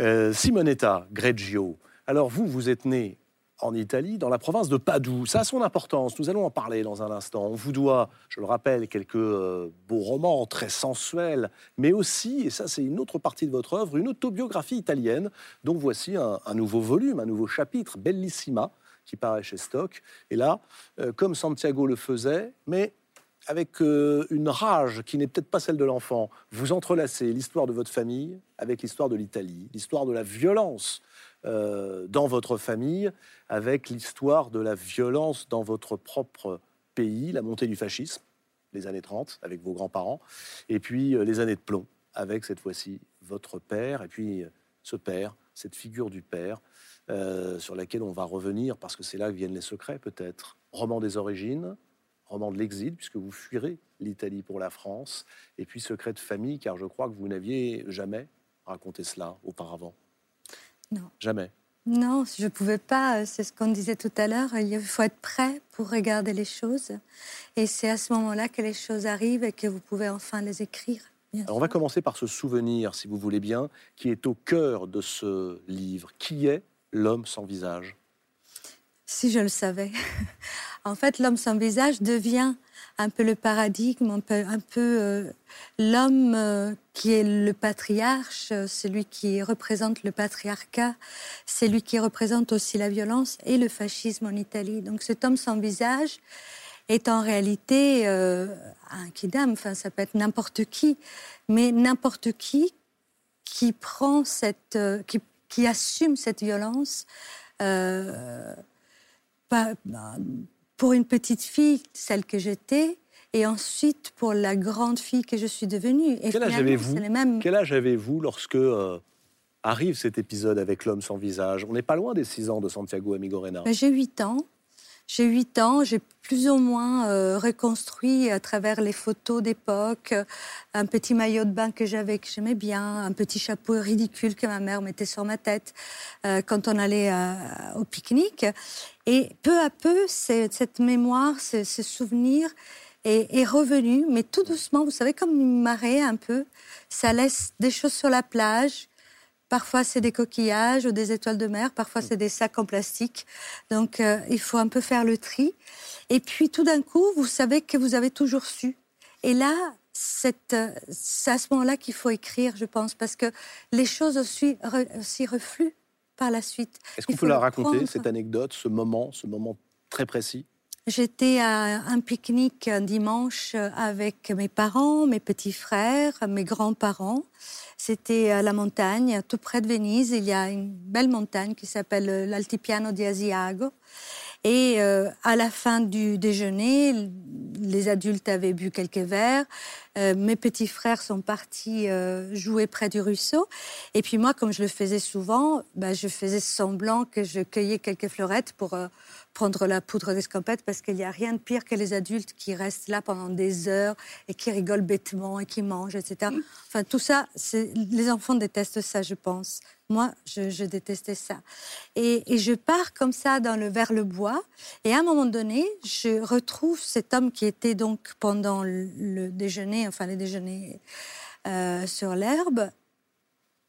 S1: Euh, Simonetta Greggio, alors vous, vous êtes né en Italie, dans la province de Padoue. Ça a son importance, nous allons en parler dans un instant. On vous doit, je le rappelle, quelques euh, beaux romans très sensuels, mais aussi, et ça c'est une autre partie de votre œuvre, une autobiographie italienne, dont voici un, nouveau volume, un nouveau chapitre, Bellissima, qui paraît chez Stock. Et là, euh, comme Santiago le faisait, mais avec euh, une rage qui n'est peut-être pas celle de l'enfant, vous entrelacez l'histoire de votre famille avec l'histoire de l'Italie, l'histoire de la violence euh, dans votre famille avec l'histoire de la violence dans votre propre pays, la montée du fascisme, les années 30 avec vos grands-parents, et puis euh, les années de plomb avec cette fois-ci votre père, et puis ce père, cette figure du père, sur laquelle on va revenir parce que c'est là que viennent les secrets peut-être. Roman des origines, roman de l'exil, puisque vous fuirez l'Italie pour la France, et puis secret de famille, car je crois que vous n'aviez jamais raconté cela auparavant.
S4: Non.
S1: Jamais.
S4: Non, je ne pouvais pas. C'est ce qu'on disait tout à l'heure. Il faut être prêt pour regarder les choses. Et c'est à ce moment-là que les choses arrivent et que vous pouvez enfin les écrire.
S1: on va commencer par ce souvenir, si vous voulez bien, qui est au cœur de ce livre. Qui est l'homme sans visage?
S4: Si je le savais. En fait, l'homme sans visage devient un peu le paradigme, un peu, euh, l'homme euh, qui est le patriarche, celui qui représente le patriarcat, celui qui représente aussi la violence et le fascisme en Italie. Donc cet homme sans visage est en réalité euh, un kidam. Enfin, ça peut être n'importe qui, mais n'importe qui qui prend cette, euh, qui, qui, assume cette violence. Euh, pas, pour une petite fille, celle que j'étais, et ensuite pour la grande fille que je suis devenue.
S1: Et Quel âge avez-vous. Quel âge avez-vous lorsque euh, arrive cet épisode avec l'homme sans visage? On n'est pas loin des 6 ans de Santiago Amigorena.
S4: Ben, j'ai 8 ans. J'ai 8 ans, j'ai plus ou moins euh, reconstruit à travers les photos d'époque, un petit maillot de bain que j'avais, que j'aimais bien, un petit chapeau ridicule que ma mère mettait sur ma tête euh, quand on allait au pique-nique. Et peu à peu, cette mémoire, ce, souvenir est, revenu, mais tout doucement, vous savez, comme une marée un peu. Ça laisse des choses sur la plage. Parfois, c'est des coquillages ou des étoiles de mer. Parfois, c'est des sacs en plastique. Donc, euh, il faut un peu faire le tri. Et puis, tout d'un coup, vous savez que vous avez toujours su. Et là, c'est à ce moment-là qu'il faut écrire, je pense, parce que les choses aussi, aussi refluent par la suite.
S1: Est-ce qu'on peut la raconter, cette anecdote, ce moment, ce moment très précis?
S4: J'étais à un pique-nique un dimanche avec mes parents, mes petits frères, mes grands-parents. C'était à la montagne, tout près de Venise. Il y a une belle montagne qui s'appelle l'Altipiano di Asiago. Et euh, à la fin du déjeuner, les adultes avaient bu quelques verres. Euh, mes petits frères sont partis euh, jouer près du ruisseau. Et puis moi, comme je le faisais souvent, bah, je faisais semblant que je cueillais quelques fleurettes pour prendre la poudre d'escampette parce qu'il n'y a rien de pire que les adultes qui restent là pendant des heures et qui rigolent bêtement et qui mangent, etc. Enfin, tout ça, les enfants détestent ça, je pense. Moi, je, détestais ça. Et, je pars comme ça dans le, vers le bois. Et à un moment donné, je retrouve cet homme qui était donc pendant le, déjeuner, enfin le déjeuner euh, sur l'herbe.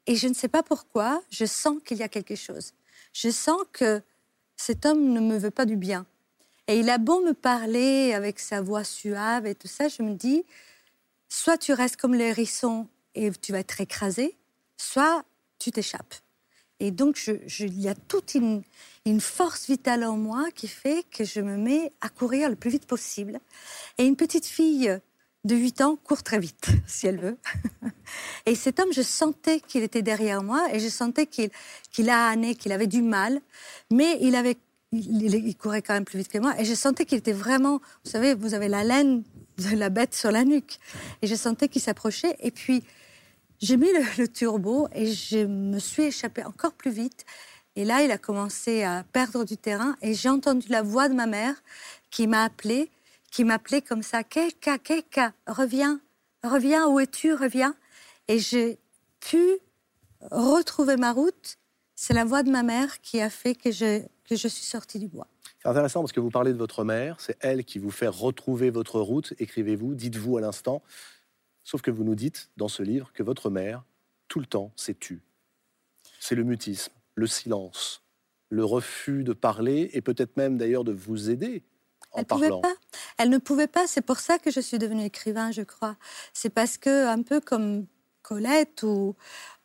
S4: Et je ne sais pas pourquoi, je sens qu'il y a quelque chose. Je sens que cet homme ne me veut pas du bien. Et il a beau me parler avec sa voix suave et tout ça, je me dis, soit tu restes comme les hérissons et tu vas être écrasé, soit tu t'échappes. Et donc, il y a toute une, force vitale en moi qui fait que je me mets à courir le plus vite possible. Et une petite fille de 8 ans court très vite, si elle veut. Et cet homme, je sentais qu'il était derrière moi et je sentais qu'il qu'il a âné, qu'il avait du mal, mais il avait il, courait quand même plus vite que moi et je sentais qu'il était vraiment, vous savez, vous avez la laine de la bête sur la nuque. Et je sentais qu'il s'approchait et puis j'ai mis le, le, turbo et je me suis échappée encore plus vite. Et là il a commencé à perdre du terrain et j'ai entendu la voix de ma mère qui m'a appelée qui m'appelait comme ça, Keka, Keka, reviens, reviens, où es-tu, reviens. Et j'ai pu retrouver ma route. C'est la voix de ma mère qui a fait que je, que je suis sortie du bois.
S1: C'est intéressant parce que vous parlez de votre mère, c'est elle qui vous fait retrouver votre route, écrivez-vous, dites-vous à l'instant. Sauf que vous nous dites dans ce livre que votre mère, tout le temps, s'est tue. C'est le mutisme, le silence, le refus de parler et peut-être même d'ailleurs de vous aider
S4: elle Pouvait pas. Elle ne pouvait pas. C'est pour ça que je suis devenue écrivain, je crois. C'est parce que, un peu comme Colette ou,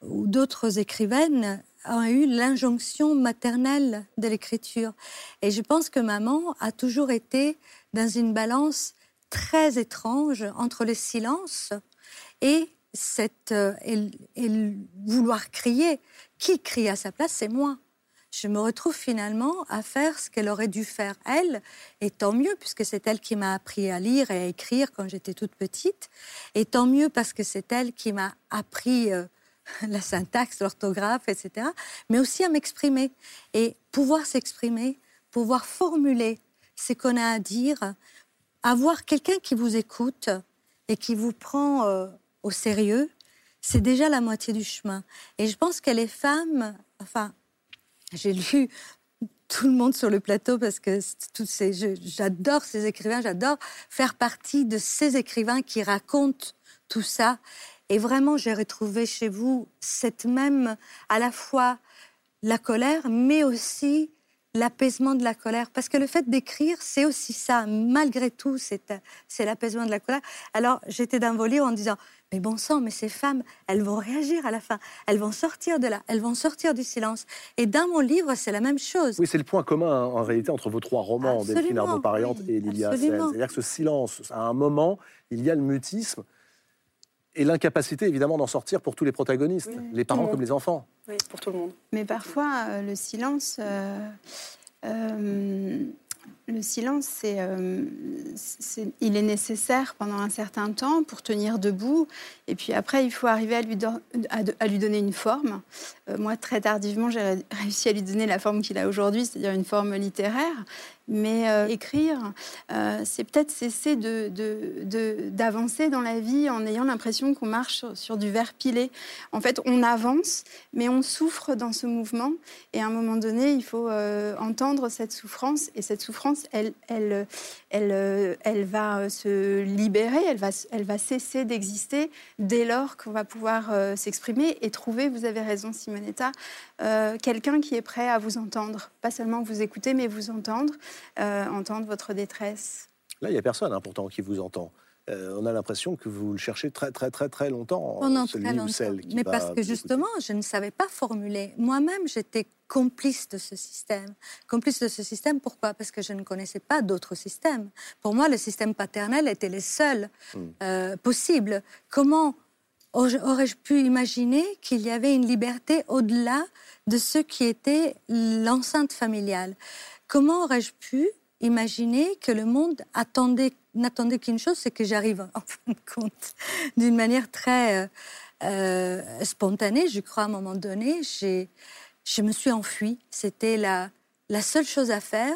S4: ou d'autres écrivaines, ont eu l'injonction maternelle de l'écriture. Et je pense que maman a toujours été dans une balance très étrange entre le silence et cette euh, et vouloir crier. Qui crie à sa place C'est moi je me retrouve finalement à faire ce qu'elle aurait dû faire elle, et tant mieux puisque c'est elle qui m'a appris à lire et à écrire quand j'étais toute petite, et tant mieux parce que c'est elle qui m'a appris euh, la syntaxe, l'orthographe, etc., mais aussi à m'exprimer et pouvoir s'exprimer, pouvoir formuler ce qu'on a à dire, avoir quelqu'un qui vous écoute et qui vous prend euh, au sérieux, c'est déjà la moitié du chemin. Et je pense que les femmes, enfin, j'ai lu tout le monde sur le plateau parce que j'adore ces écrivains, j'adore faire partie de ces écrivains qui racontent tout ça. Et vraiment, j'ai retrouvé chez vous cette même, à la fois la colère, mais aussi l'apaisement de la colère. Parce que le fait d'écrire, c'est aussi ça. Malgré tout, c'est l'apaisement de la colère. Alors, j'étais dans vos livres en disant, mais bon sang, mais ces femmes, elles vont réagir à la fin. Elles vont sortir de là. Elles vont sortir du silence. Et dans mon livre, c'est la même chose.
S1: Oui, c'est le point commun, en réalité, entre vos trois romans, Delphine Arnaud-Pariante et Lilia C'est-à-dire que ce silence, à un moment, il y a le mutisme et l'incapacité évidemment d'en sortir pour tous les protagonistes, les parents comme les enfants.
S5: Oui, pour tout le monde.
S6: Mais parfois, euh, le silence, euh, euh, le silence, c'est, il est nécessaire pendant un certain temps pour tenir debout. Et puis après, il faut arriver à lui, donner une forme. moi, très tardivement, j'ai réussi à lui donner la forme qu'il a aujourd'hui, c'est-à-dire une forme littéraire. Mais euh, écrire, euh, c'est peut-être cesser d'avancer dans la vie en ayant l'impression qu'on marche sur, du verre pilé. En fait, on avance, mais on souffre dans ce mouvement. Et à un moment donné, il faut euh, entendre cette souffrance. Et cette souffrance, elle, elle, elle, elle va se libérer, elle va, elle va cesser d'exister dès lors qu'on va pouvoir s'exprimer et trouver, vous avez raison Simonetta, quelqu'un qui est prêt à vous entendre. Pas seulement vous écouter, mais vous entendre. Euh, entendre votre détresse
S1: Là, il n'y a personne hein, pourtant qui vous entend. Euh, on a l'impression que vous le cherchez très très très très longtemps.
S4: Pendant celui très longtemps. celle qui Mais parce que justement, je ne savais pas formuler. Moi-même, j'étais complice de ce système. Complice de ce système, pourquoi? Parce que je ne connaissais pas d'autres systèmes. Pour moi, le système paternel était le seul hmm. euh, possible. Comment aurais-je pu imaginer qu'il y avait une liberté au-delà de ce qui était l'enceinte familiale? Comment aurais-je pu imaginer que le monde attendait, n'attendait qu'une chose, c'est que j'arrive en fin de compte d'une manière très euh, euh, spontanée, je crois, à un moment donné. Je me suis enfuie. C'était la, la seule chose à faire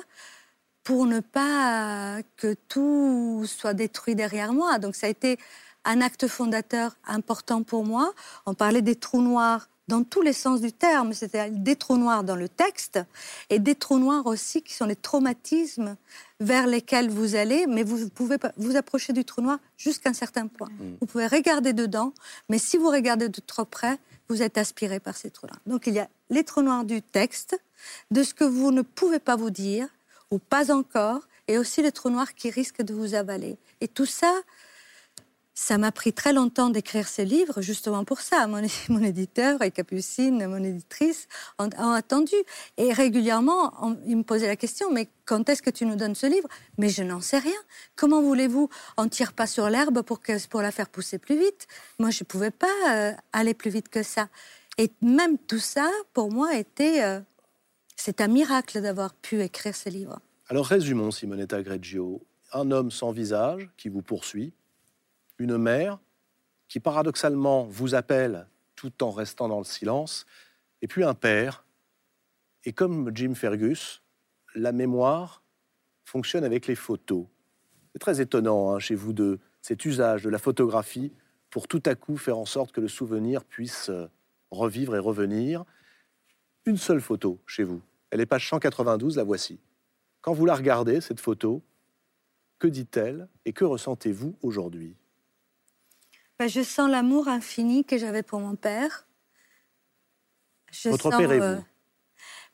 S4: pour ne pas que tout soit détruit derrière moi. Donc ça a été un acte fondateur important pour moi. On parlait des trous noirs dans tous les sens du terme, c'est-à-dire des trous noirs dans le texte et des trous noirs aussi qui sont les traumatismes vers lesquels vous allez, mais vous pouvez vous approcher du trou noir jusqu'à un certain point. Mm. Vous pouvez regarder dedans, mais si vous regardez de trop près, vous êtes aspiré par ces trous noirs. Donc il y a les trous noirs du texte, de ce que vous ne pouvez pas vous dire, ou pas encore, et aussi les trous noirs qui risquent de vous avaler. Et tout ça, ça m'a pris très longtemps d'écrire ce livre, justement pour ça. Mon, mon, éditeur et Capucine, mon éditrice, ont, attendu. Et régulièrement, ils me posaient la question, mais quand est-ce que tu nous donnes ce livre? Mais je n'en sais rien. Comment voulez-vous On tire pas sur l'herbe pour, pour la faire pousser plus vite? Moi, je ne pouvais pas euh, aller plus vite que ça. Et même tout ça, pour moi, était... Euh, c'est un miracle d'avoir pu écrire ce livre.
S1: Alors résumons, Simonetta Greggio. Un homme sans visage qui vous poursuit, une mère qui paradoxalement vous appelle tout en restant dans le silence, et puis un père. Et comme Jim Fergus, la mémoire fonctionne avec les photos. C'est très étonnant hein, chez vous deux, cet usage de la photographie pour tout à coup faire en sorte que le souvenir puisse euh, revivre et revenir. Une seule photo chez vous. Elle est page 192, la voici. Quand vous la regardez, cette photo, que dit-elle et que ressentez-vous aujourd'hui?
S4: Bah, je sens l'amour infini que j'avais pour mon père.
S1: Je Votre père et euh, vous?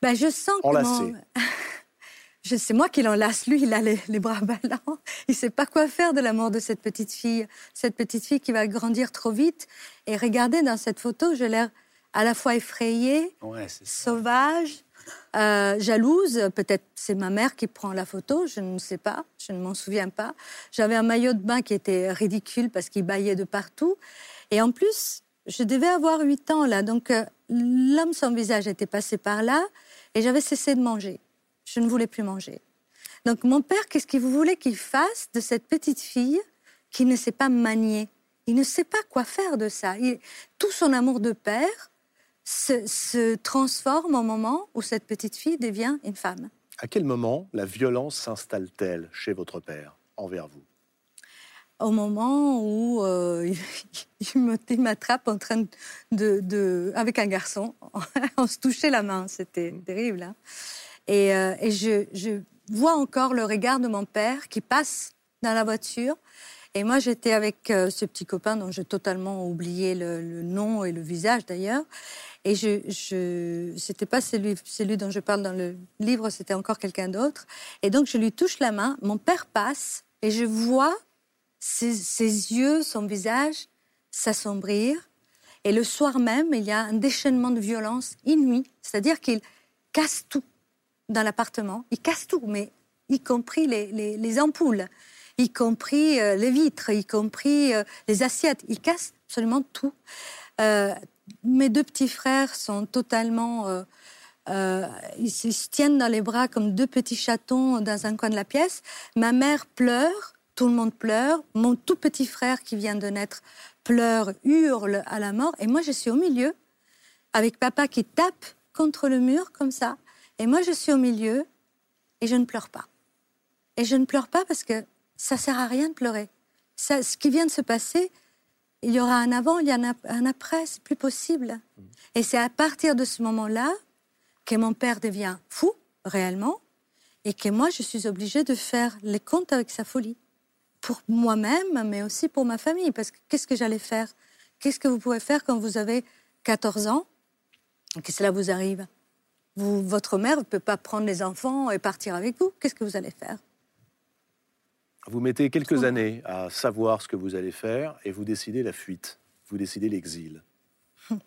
S4: Bah, Je sens
S1: Enlacé.
S4: je C'est moi qui l'enlace. Lui, il a les, bras ballants. Il ne sait pas quoi faire de la mort de cette petite fille. Cette petite fille qui va grandir trop vite. Et regardez, dans cette photo, je l'air à la fois effrayée, sauvage, euh, jalouse, peut-être c'est ma mère qui prend la photo, je ne sais pas, je ne m'en souviens pas. J'avais un maillot de bain qui était ridicule parce qu'il baillait de partout. Et en plus, je devais avoir 8 ans là, donc euh, l'homme sans visage était passé par là et j'avais cessé de manger. Je ne voulais plus manger. Donc mon père, qu'est-ce qu'il voulait qu'il fasse de cette petite fille qui ne sait pas manier? Il ne sait pas quoi faire de ça. tout son amour de père, se, transforme au moment où cette petite fille devient une femme?
S1: À quel moment la violence s'installe-t-elle chez votre père envers vous?
S4: Au moment où euh, il m'attrape en train de, avec un garçon. On se touchait la main, c'était mmh. terrible. Hein. et, euh, je, je vois encore le regard de mon père qui passe dans la voiture Et moi, j'étais avec euh, ce petit copain dont j'ai totalement oublié le, nom et le visage d'ailleurs. Et je, je c'était pas celui, dont je parle dans le livre, c'était encore quelqu'un d'autre. Et donc, je lui touche la main. Mon père passe et je vois ses, yeux, son visage s'assombrir. Et le soir même, il y a un déchaînement de violence inouï. C'est-à-dire qu'il casse tout dans l'appartement. Il casse tout, mais y compris les, ampoules, y compris euh, les vitres, y compris euh, les assiettes. Il casse absolument tout. Euh, mes deux petits frères sont totalement... ils se tiennent dans les bras comme deux petits chatons dans un coin de la pièce. Ma mère pleure, tout le monde pleure. Mon tout petit frère qui vient de naître pleure, hurle à la mort. Et moi, je suis au milieu, avec papa qui tape contre le mur comme ça. Et moi, je suis au milieu et je ne pleure pas. Et je ne pleure pas parce que ça sert à rien de pleurer. Ça, ce qui vient de se passer, il y aura un avant, il y a un après, c'est plus possible. Et c'est à partir de ce moment-là que mon père devient fou, réellement, et que moi, je suis obligée de faire les comptes avec sa folie. Pour moi-même, mais aussi pour ma famille. Parce que qu'est-ce que j'allais faire? Qu'est-ce que vous pouvez faire quand vous avez 14 ans? Et que cela vous arrive? Vous, Votre mère ne peut pas prendre les enfants et partir avec vous. Qu'est-ce que vous allez faire?
S1: Vous mettez quelques années à savoir ce que vous allez faire et vous décidez la fuite, vous décidez l'exil.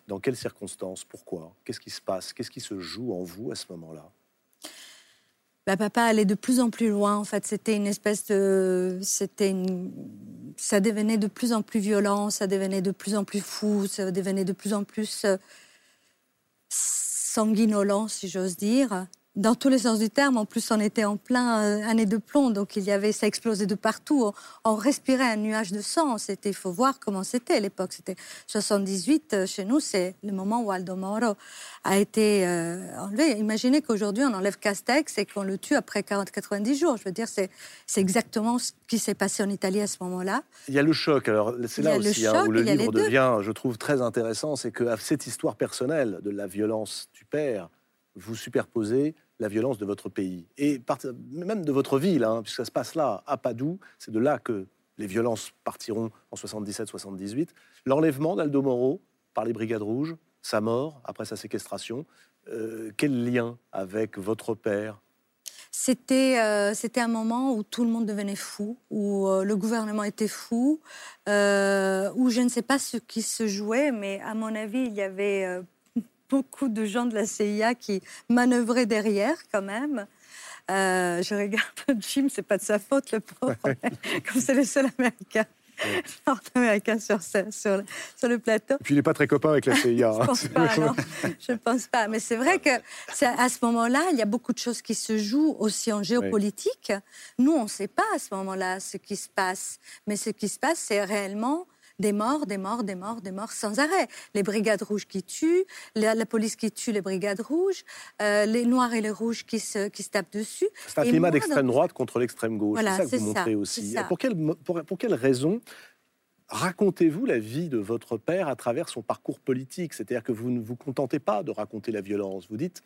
S1: Dans quelles circonstances? Pourquoi? Qu'est-ce qui se passe? Qu'est-ce qui se joue en vous à ce moment-là?
S4: Bah, Papa allait de plus en plus loin. En fait, c'était une espèce de, c'était une... ça devenait de plus en plus violent, ça devenait de plus en plus fou, ça devenait de plus en plus euh, sanguinolent, si j'ose dire dans tous les sens du terme. En plus, on était en plein euh, année de plomb, donc il y avait, ça explosait de partout. On, respirait un nuage de sang. C'était, il faut voir comment c'était à l'époque. C'était 78 euh, chez nous, c'est le moment où Aldo Moro a été euh, enlevé. Imaginez qu'aujourd'hui on enlève Castex et qu'on le tue après 40-90 jours. Je veux dire, c'est, c'est exactement ce qui s'est passé en Italie à ce moment-là.
S1: Il y a le choc. Alors c'est là aussi hein, où le livre devient, je trouve, très intéressant, c'est que cette histoire personnelle de la violence du père, vous superposez la violence de votre pays et même de votre ville, hein, puisque ça se passe là, à Padoue. C'est de là que les violences partiront en 77-78. L'enlèvement d'Aldo Moro par les Brigades Rouges, sa mort après sa séquestration. Euh, quel lien avec votre père?
S4: C'était euh, c'était un moment où tout le monde devenait fou, où euh, le gouvernement était fou, où je ne sais pas ce qui se jouait, mais à mon avis, il y avait beaucoup de gens de la CIA qui manœuvraient derrière quand même. Euh, je regarde Jim, c'est pas de sa faute, le pauvre, comme c'est le seul Américain. nord-américain sur, sur, sur, le plateau.
S1: puis il n'est pas très copain avec la CIA.
S4: je ne pense pas, non. Je pense pas. Mais c'est vrai que à ce moment-là, il y a beaucoup de choses qui se jouent aussi en géopolitique. Nous, on ne sait pas à ce moment-là ce qui se passe. Mais ce qui se passe, c'est réellement des morts, des morts, des morts, des morts sans arrêt. Les brigades rouges qui tuent, la, police qui tue les brigades rouges, euh, les noirs et les rouges qui se, qui se tapent dessus.
S1: C'est un climat d'extrême droite contre l'extrême gauche. c'est ça que vous montrez aussi. Pour quelle, pour, pour quelle raison racontez-vous la vie de votre père à travers son parcours politique? C'est-à-dire que vous ne vous contentez pas de raconter la violence, vous dites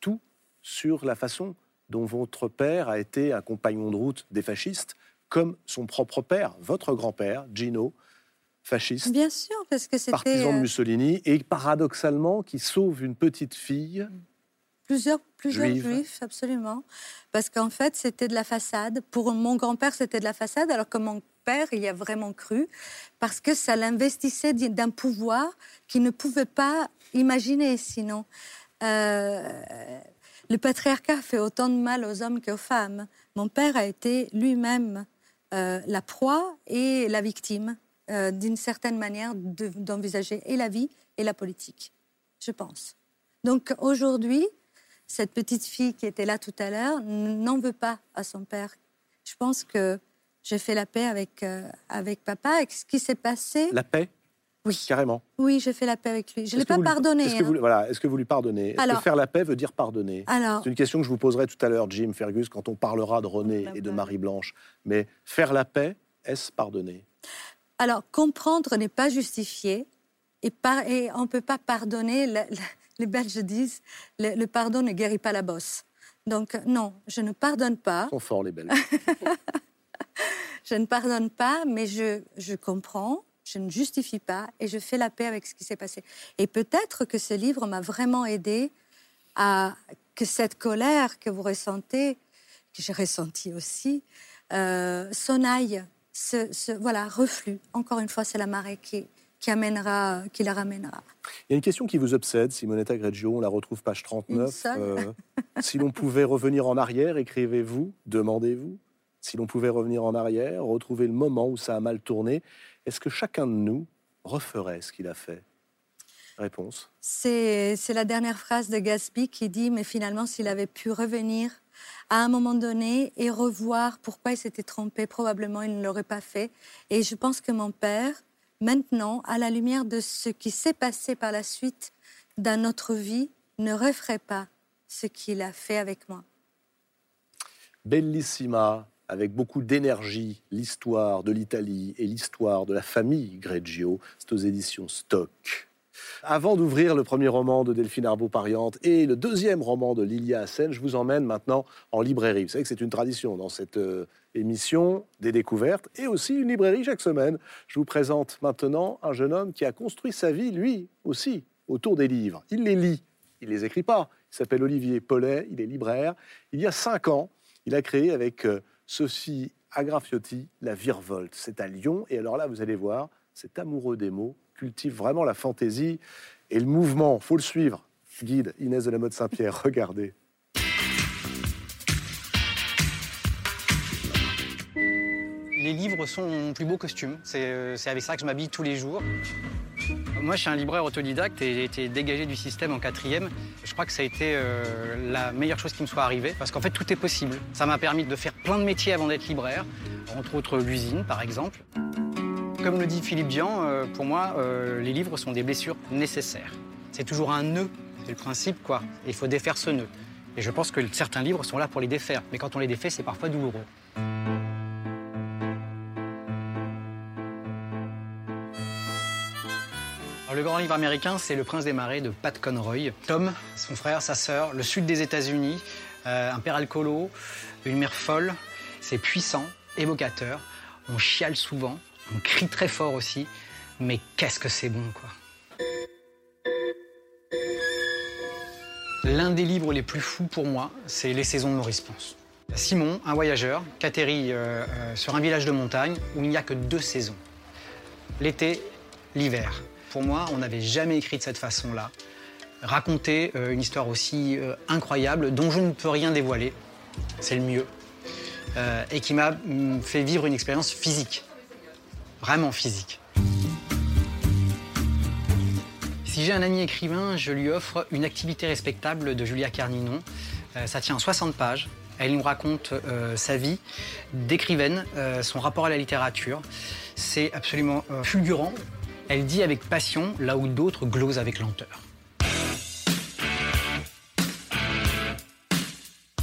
S1: tout sur la façon dont votre père a été un compagnon de route des fascistes, comme son propre père, votre grand-père, Gino, fasciste.
S4: Bien sûr, parce que c'était.
S1: Partisan de euh, Mussolini et paradoxalement qui sauve une petite fille.
S4: Plusieurs, plusieurs juifs, absolument. Parce qu'en fait, c'était de la façade. Pour mon grand-père, c'était de la façade, alors que mon père, il y a vraiment cru, parce que ça l'investissait d'un pouvoir qu'il ne pouvait pas imaginer sinon. Euh, le patriarcat fait autant de mal aux hommes qu'aux femmes. Mon père a été lui-même euh, la proie et la victime euh, d'une certaine manière d'envisager et la vie et la politique, je pense. Donc aujourd'hui, cette petite fille qui était là tout à l'heure n'en veut pas à son père. Je pense que j'ai fait la paix avec, euh, avec papa, avec ce qui s'est passé.
S1: La paix?
S4: Oui.
S1: Carrément.
S4: Oui, j'ai fait la paix avec lui. Je ne l'ai pas pardonné.
S1: Est-ce que, vous, hein. voilà, est que vous lui pardonnez? Est-ce que faire la paix veut dire pardonner? C'est une question que je vous poserai tout à l'heure, Jim Fergus, quand on parlera de René et de Marie-Blanche. Mais faire la paix, est-ce pardonner?
S4: Alors, comprendre n'est pas justifié et, on ne peut pas pardonner. les Belges disent le, pardon ne guérit pas la bosse. Donc, non, je ne pardonne pas.
S1: Ils sont forts, les Belges.
S4: je ne pardonne pas, mais je, je comprends, je ne justifie pas et je fais la paix avec ce qui s'est passé. Et peut-être que ce livre m'a vraiment aidé à que cette colère que vous ressentez, que j'ai ressentie aussi, euh, s'en aille, ce, voilà, reflue. Encore une fois, c'est la marée qui, qui, amènera, qui la ramènera.
S1: Il y a une question qui vous obsède, Simonetta Greggio, on la retrouve page 39. Euh, si l'on pouvait revenir en arrière, écrivez-vous, demandez-vous. Si l'on pouvait revenir en arrière, retrouver le moment où ça a mal tourné, est-ce que chacun de nous referait ce qu'il a fait? Réponse.
S4: C'est la dernière phrase de Gatsby qui dit, mais finalement, s'il avait pu revenir à un moment donné et revoir pourquoi il s'était trompé, probablement il ne l'aurait pas fait. Et je pense que mon père, maintenant, à la lumière de ce qui s'est passé par la suite dans notre vie, ne referait pas ce qu'il a fait avec moi.
S1: Bellissima, avec beaucoup d'énergie, l'histoire de l'Italie et l'histoire de la famille Greggio. C'est aux éditions Stock. Avant d'ouvrir le premier roman de Delphine Arbaud-Pariante et le deuxième roman de Lilia Hassen, je vous emmène maintenant en librairie. Vous savez que c'est une tradition dans cette euh, émission des découvertes et aussi une librairie chaque semaine. Je vous présente maintenant un jeune homme qui a construit sa vie, lui aussi, autour des livres. Il les lit, il les écrit pas. Il s'appelle Olivier Paulet, il est libraire. Il y a cinq ans, il a créé avec euh, Sophie Agrafiotti la Virevolte. C'est à Lyon et alors là, vous allez voir, cet amoureux des mots cultive vraiment la fantaisie et le mouvement. faut le suivre. Guide Inès de la Mode Saint-Pierre, regardez.
S7: Les livres sont mon plus beau costume. Euh, c'est avec ça que je m'habille tous les jours. Moi, je suis un libraire autodidacte et j'ai été dégagé du système en quatrième. Je crois que ça a été euh, la meilleure chose qui me soit arrivée parce qu'en fait, tout est possible. Ça m'a permis de faire plein de métiers avant d'être libraire, entre autres l'usine, par exemple. Comme le dit Philippe Dian, euh, pour moi, euh, les livres sont des blessures nécessaires. C'est toujours un nœud, c'est le principe, quoi. Il faut défaire ce nœud. Et je pense que certains livres sont là pour les défaire. Mais quand on les défait, c'est parfois douloureux. le grand livre américain, c'est Le Prince des Marais de Pat Conroy. Tom, son frère, sa sœur, le sud des États-Unis, euh, un père alcoolo, une mère folle. C'est puissant, évocateur. On chiale souvent, on crie très fort aussi, mais qu'est-ce que c'est bon, quoi. L'un des livres les plus fous pour moi, c'est Les saisons de Maurice Ponce. Simon, un voyageur, qui atterrit euh, euh, sur un village de montagne où il n'y a que deux saisons. L'été, l'hiver. Pour moi, on n'avait jamais écrit de cette façon-là. Raconter euh, une histoire aussi incroyable dont je ne peux rien dévoiler, c'est le mieux. et qui m'a mm, fait vivre une expérience physique vraiment physique. Si j'ai un ami écrivain, je lui offre une activité respectable de Julia Carninon. Euh, ça tient 60 pages. Elle nous raconte euh, sa vie d'écrivaine, euh, son rapport à la littérature. C'est absolument fulgurant. Elle dit avec passion là où d'autres glosent avec lenteur.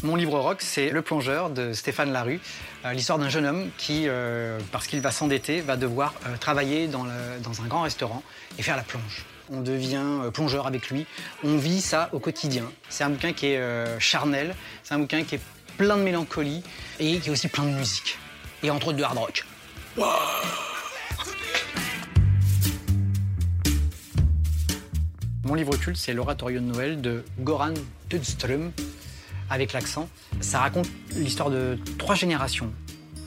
S7: Mon livre rock, c'est Le plongeur de Stéphane Larue, euh, l'histoire d'un jeune homme qui, euh, parce qu'il va s'endetter, va devoir euh, travailler dans, un grand restaurant et faire la plonge. On devient plongeur avec lui, on vit ça au quotidien. C'est un bouquin qui est charnel, c'est un bouquin qui est plein de mélancolie et qui est aussi plein de musique. Et entre autres de hard rock. Mon livre culte, c'est L'Oratorio de Noël de Goran Tudström, avec l'accent. Ça raconte l'histoire de trois générations.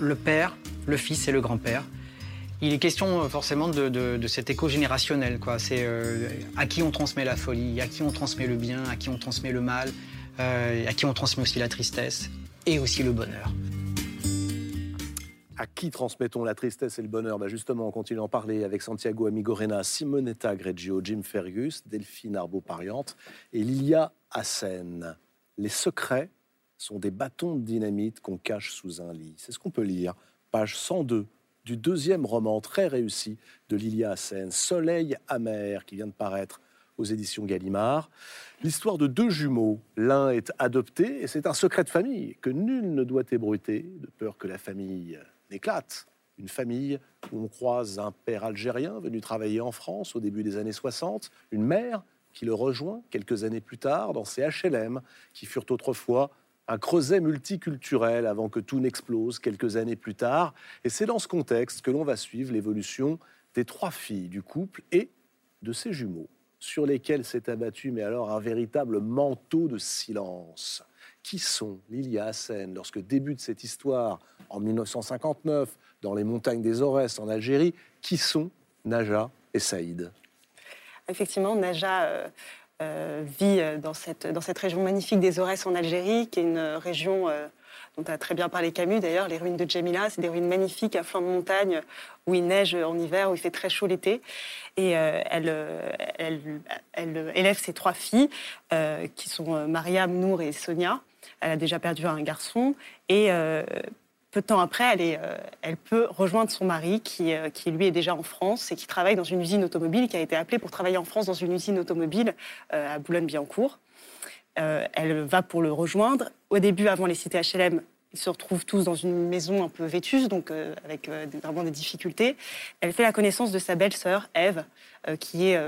S7: Le père, le fils et le grand-père. Il est question euh, forcément de, cet écho générationnel. C'est euh, à qui on transmet la folie, à qui on transmet le bien, à qui on transmet le mal, euh, à qui on transmet aussi la tristesse et aussi le bonheur.
S1: À qui transmettons la tristesse et le bonheur? Bah Justement, on continue d'en parler avec Santiago Amigorena, Simonetta Greggio, Jim Fergus, Delphine Arbaud-Pariante et Lilia Hassen. Les secrets sont des bâtons de dynamite qu'on cache sous un lit. C'est ce qu'on peut lire, page 102 du deuxième roman très réussi de Lilia Hassen, Soleil amer, qui vient de paraître aux éditions Gallimard. L'histoire de deux jumeaux. L'un est adopté et c'est un secret de famille que nul ne doit ébruiter de peur que la famille n'éclate. Une famille où on croise un père algérien venu travailler en France au début des années 60, une mère qui le rejoint quelques années plus tard dans ces HLM qui furent autrefois un creuset multiculturel avant que tout n'explose quelques années plus tard. Et c'est dans ce contexte que l'on va suivre l'évolution des trois filles du couple et de ses jumeaux, sur lesquels s'est abattu, mais alors un véritable manteau de silence. Qui sont Lilia Hassen lorsque débute cette histoire en 1959 dans les montagnes des Aurès en Algérie? Qui sont Naja et Saïd?
S5: Effectivement, Naja euh, euh, vit euh, dans cette, dans région magnifique des Aurès en Algérie, qui est une région dont a très bien parlé Camus d'ailleurs, les ruines de Djemila. C'est des ruines magnifiques à flanc de montagne où il neige en hiver, où il fait très chaud l'été. Et elle, élève ses trois filles, qui sont Mariam, Nour et Sonia. Elle a déjà perdu un garçon. Peu de temps après, elle, euh, peut rejoindre son mari qui, euh, qui, lui est déjà en France et qui travaille dans une usine automobile, qui a été appelée pour travailler en France dans une usine automobile euh, à Boulogne-Billancourt. elle va pour le rejoindre. Au début, avant les cités HLM, ils se retrouvent tous dans une maison un peu vétuste, donc avec vraiment des difficultés. Elle fait la connaissance de sa belle-sœur, Eve, qui est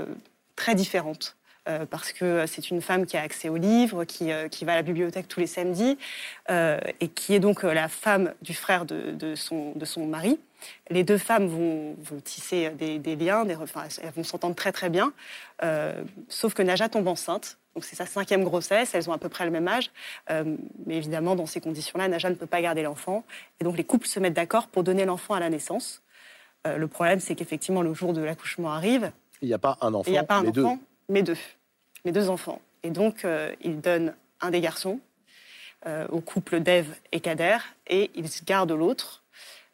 S5: très différente. Euh, parce que c'est une femme qui a accès aux livres, qui, euh, qui va à la bibliothèque tous les samedis, euh, et qui est donc la femme du frère de, de, son, de son mari. Les deux femmes vont, vont tisser des, des liens, des, enfin, elles vont s'entendre très très bien, sauf que Naja tombe enceinte. Donc c'est sa cinquième grossesse, elles ont à peu près le même âge, mais évidemment dans ces conditions-là, Naja ne peut pas garder l'enfant, et donc les couples se mettent d'accord pour donner l'enfant à la naissance. le problème, c'est qu'effectivement le jour de l'accouchement arrive.
S1: Il n'y a pas un enfant.
S5: Il n'y a pas un
S1: enfant,
S5: mes deux, mes deux enfants. Et donc, euh, il donne un des garçons euh, au couple d'Ève et Kader, et il garde l'autre.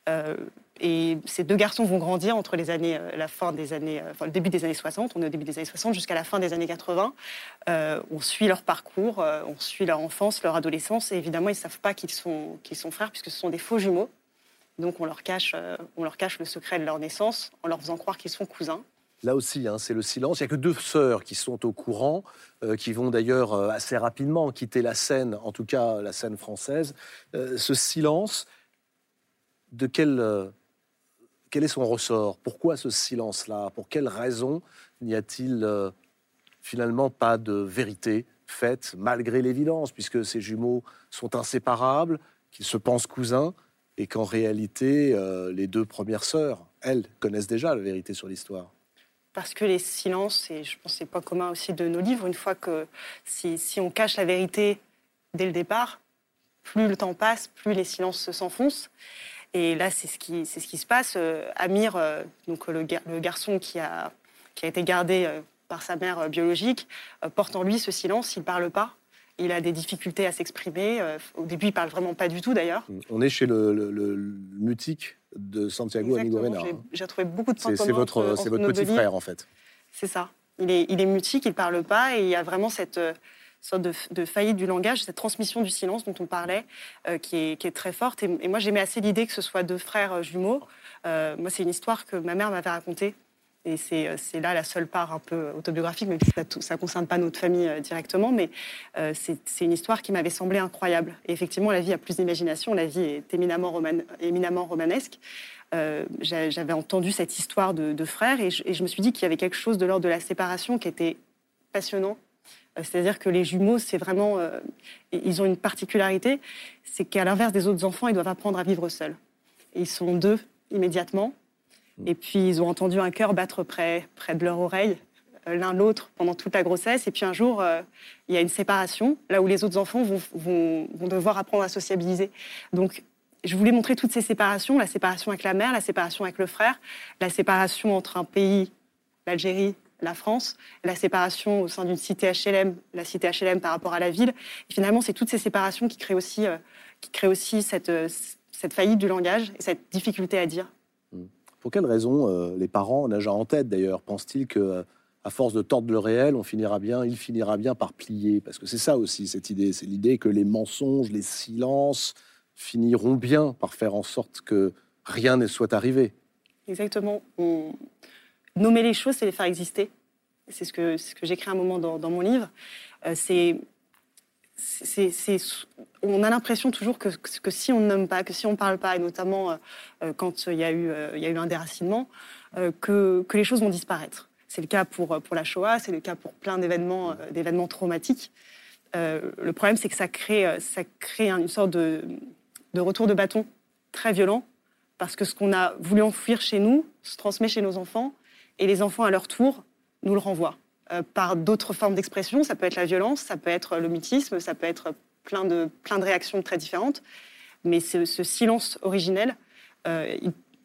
S5: Euh, et ces deux garçons vont grandir entre les années, la fin des années, enfin, le début des années 60, on est au début des années 60, jusqu'à la fin des années 80. on suit leur parcours, on suit leur enfance, leur adolescence, et évidemment, ils ne savent pas qu'ils sont, qu'ils sont frères, puisque ce sont des faux jumeaux. Donc on leur, cache, on leur cache le secret de leur naissance en leur faisant croire qu'ils sont cousins.
S1: Là aussi, hein, c'est le silence. Il n'y a que deux sœurs qui sont au courant, euh, qui vont d'ailleurs euh, assez rapidement quitter la scène, en tout cas la scène française. Euh, ce silence, de quel, quel est son ressort? Pourquoi ce silence-là? Pour quelle raison n'y a-t-il finalement pas de vérité faite, malgré l'évidence, puisque ces jumeaux sont inséparables, qu'ils se pensent cousins, et qu'en réalité, les deux premières sœurs, elles, connaissent déjà la vérité sur l'histoire
S5: parce que les silences, et je pense que c'est pas commun aussi de nos livres, une fois que si, on cache la vérité dès le départ, plus le temps passe, plus les silences s'enfoncent. Et là, c'est ce qui, c'est ce qui se passe. Euh, Amir, euh, donc le, le, garçon qui a, qui a été gardé euh, par sa mère biologique, porte en lui ce silence, il ne parle pas. Il a des difficultés à s'exprimer. Au début, il parle vraiment pas du tout, d'ailleurs.
S1: On est chez le, le mutique de Santiago Amigorena.
S5: Hein. J'ai trouvé beaucoup de
S1: points C'est votre, c'est votre petit frère, en fait.
S5: C'est ça. Il est, il est mutique, il ne parle pas, et il y a vraiment cette euh, sorte de, faillite du langage, cette transmission du silence dont on parlait, euh, qui, est, qui, est, très forte. Et, moi, j'aimais assez l'idée que ce soit deux frères euh, jumeaux. moi, c'est une histoire que ma mère m'avait racontée. Et c'est là la seule part un peu autobiographique, même si ça ne concerne pas notre famille directement, mais c'est une histoire qui m'avait semblé incroyable. Et effectivement, la vie a plus d'imagination, la vie est éminemment, romanesque. Euh, j'avais entendu cette histoire de, frères et je, me suis dit qu'il y avait quelque chose de l'ordre de la séparation qui était passionnant. Euh, c'est-à-dire que les jumeaux, c'est vraiment, euh, ils ont une particularité, c'est qu'à l'inverse des autres enfants, ils doivent apprendre à vivre seuls. ils sont deux immédiatement. Et puis ils ont entendu un cœur battre près, près de leur oreille, l'un l'autre pendant toute la grossesse. Et puis un jour, il y a une séparation, là où les autres enfants vont, devoir apprendre à sociabiliser. Donc je voulais montrer toutes ces séparations, la séparation avec la mère, la séparation avec le frère, la séparation entre un pays, l'Algérie, la France, la séparation au sein d'une cité HLM, la cité HLM par rapport à la ville. Et finalement, c'est toutes ces séparations qui créent aussi, euh, euh, cette faillite du langage et cette difficulté à dire.
S1: Pour quelle raison euh, les parents, nageant en tête d'ailleurs, pensent-ils que à force de tordre le réel, on finira bien, il finira bien par plier? Parce que c'est ça aussi cette idée, c'est l'idée que les mensonges, les silences, finiront bien par faire en sorte que rien ne soit arrivé.
S5: Exactement. Nommer les choses, c'est les faire exister. C'est ce que, ce que j'écris un moment dans, mon livre. Euh, c'est on a l'impression toujours que, si on ne nomme pas, que si on ne parle pas, et notamment euh, euh, quand il y, a eu, il y a eu un déracinement, que, les choses vont disparaître. C'est le cas pour, la Shoah, c'est le cas pour plein d'événements, d'événements traumatiques. le problème, c'est que ça crée, une sorte de, de retour de bâton très violent, parce que ce qu'on a voulu enfouir chez nous se transmet chez nos enfants, et les enfants, à leur tour, nous le renvoient. Euh, par d'autres formes d'expression. Ça peut être la violence, ça peut être le mutisme, ça peut être plein de, plein de réactions très différentes. Mais ce, silence originel, euh,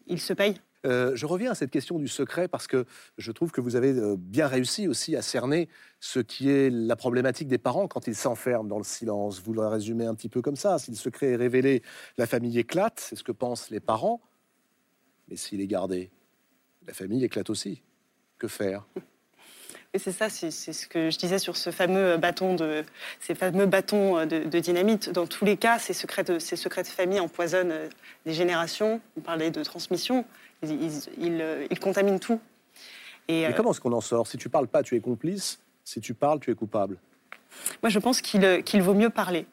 S5: il, se paye.
S1: Euh, je reviens à cette question du secret parce que je trouve que vous avez bien réussi aussi à cerner ce qui est la problématique des parents quand ils s'enferment dans le silence. Vous le résumez un petit peu comme ça. Si le secret est révélé, la famille éclate, c'est ce que pensent les parents. Mais s'il est gardé, la famille éclate aussi. Que faire?
S5: C'est ça, c'est ce que je disais sur ce fameux bâton de, ces fameux bâtons de, dynamite. Dans tous les cas, ces secrets de, ces secrets de famille empoisonnent euh, des générations. On parlait de transmission. Ils, euh, contaminent tout.
S1: Et, Mais euh, comment est-ce qu'on en sort? Si tu parles pas, tu es complice. Si tu parles, tu es coupable.
S5: Moi, je pense qu'il vaut mieux parler.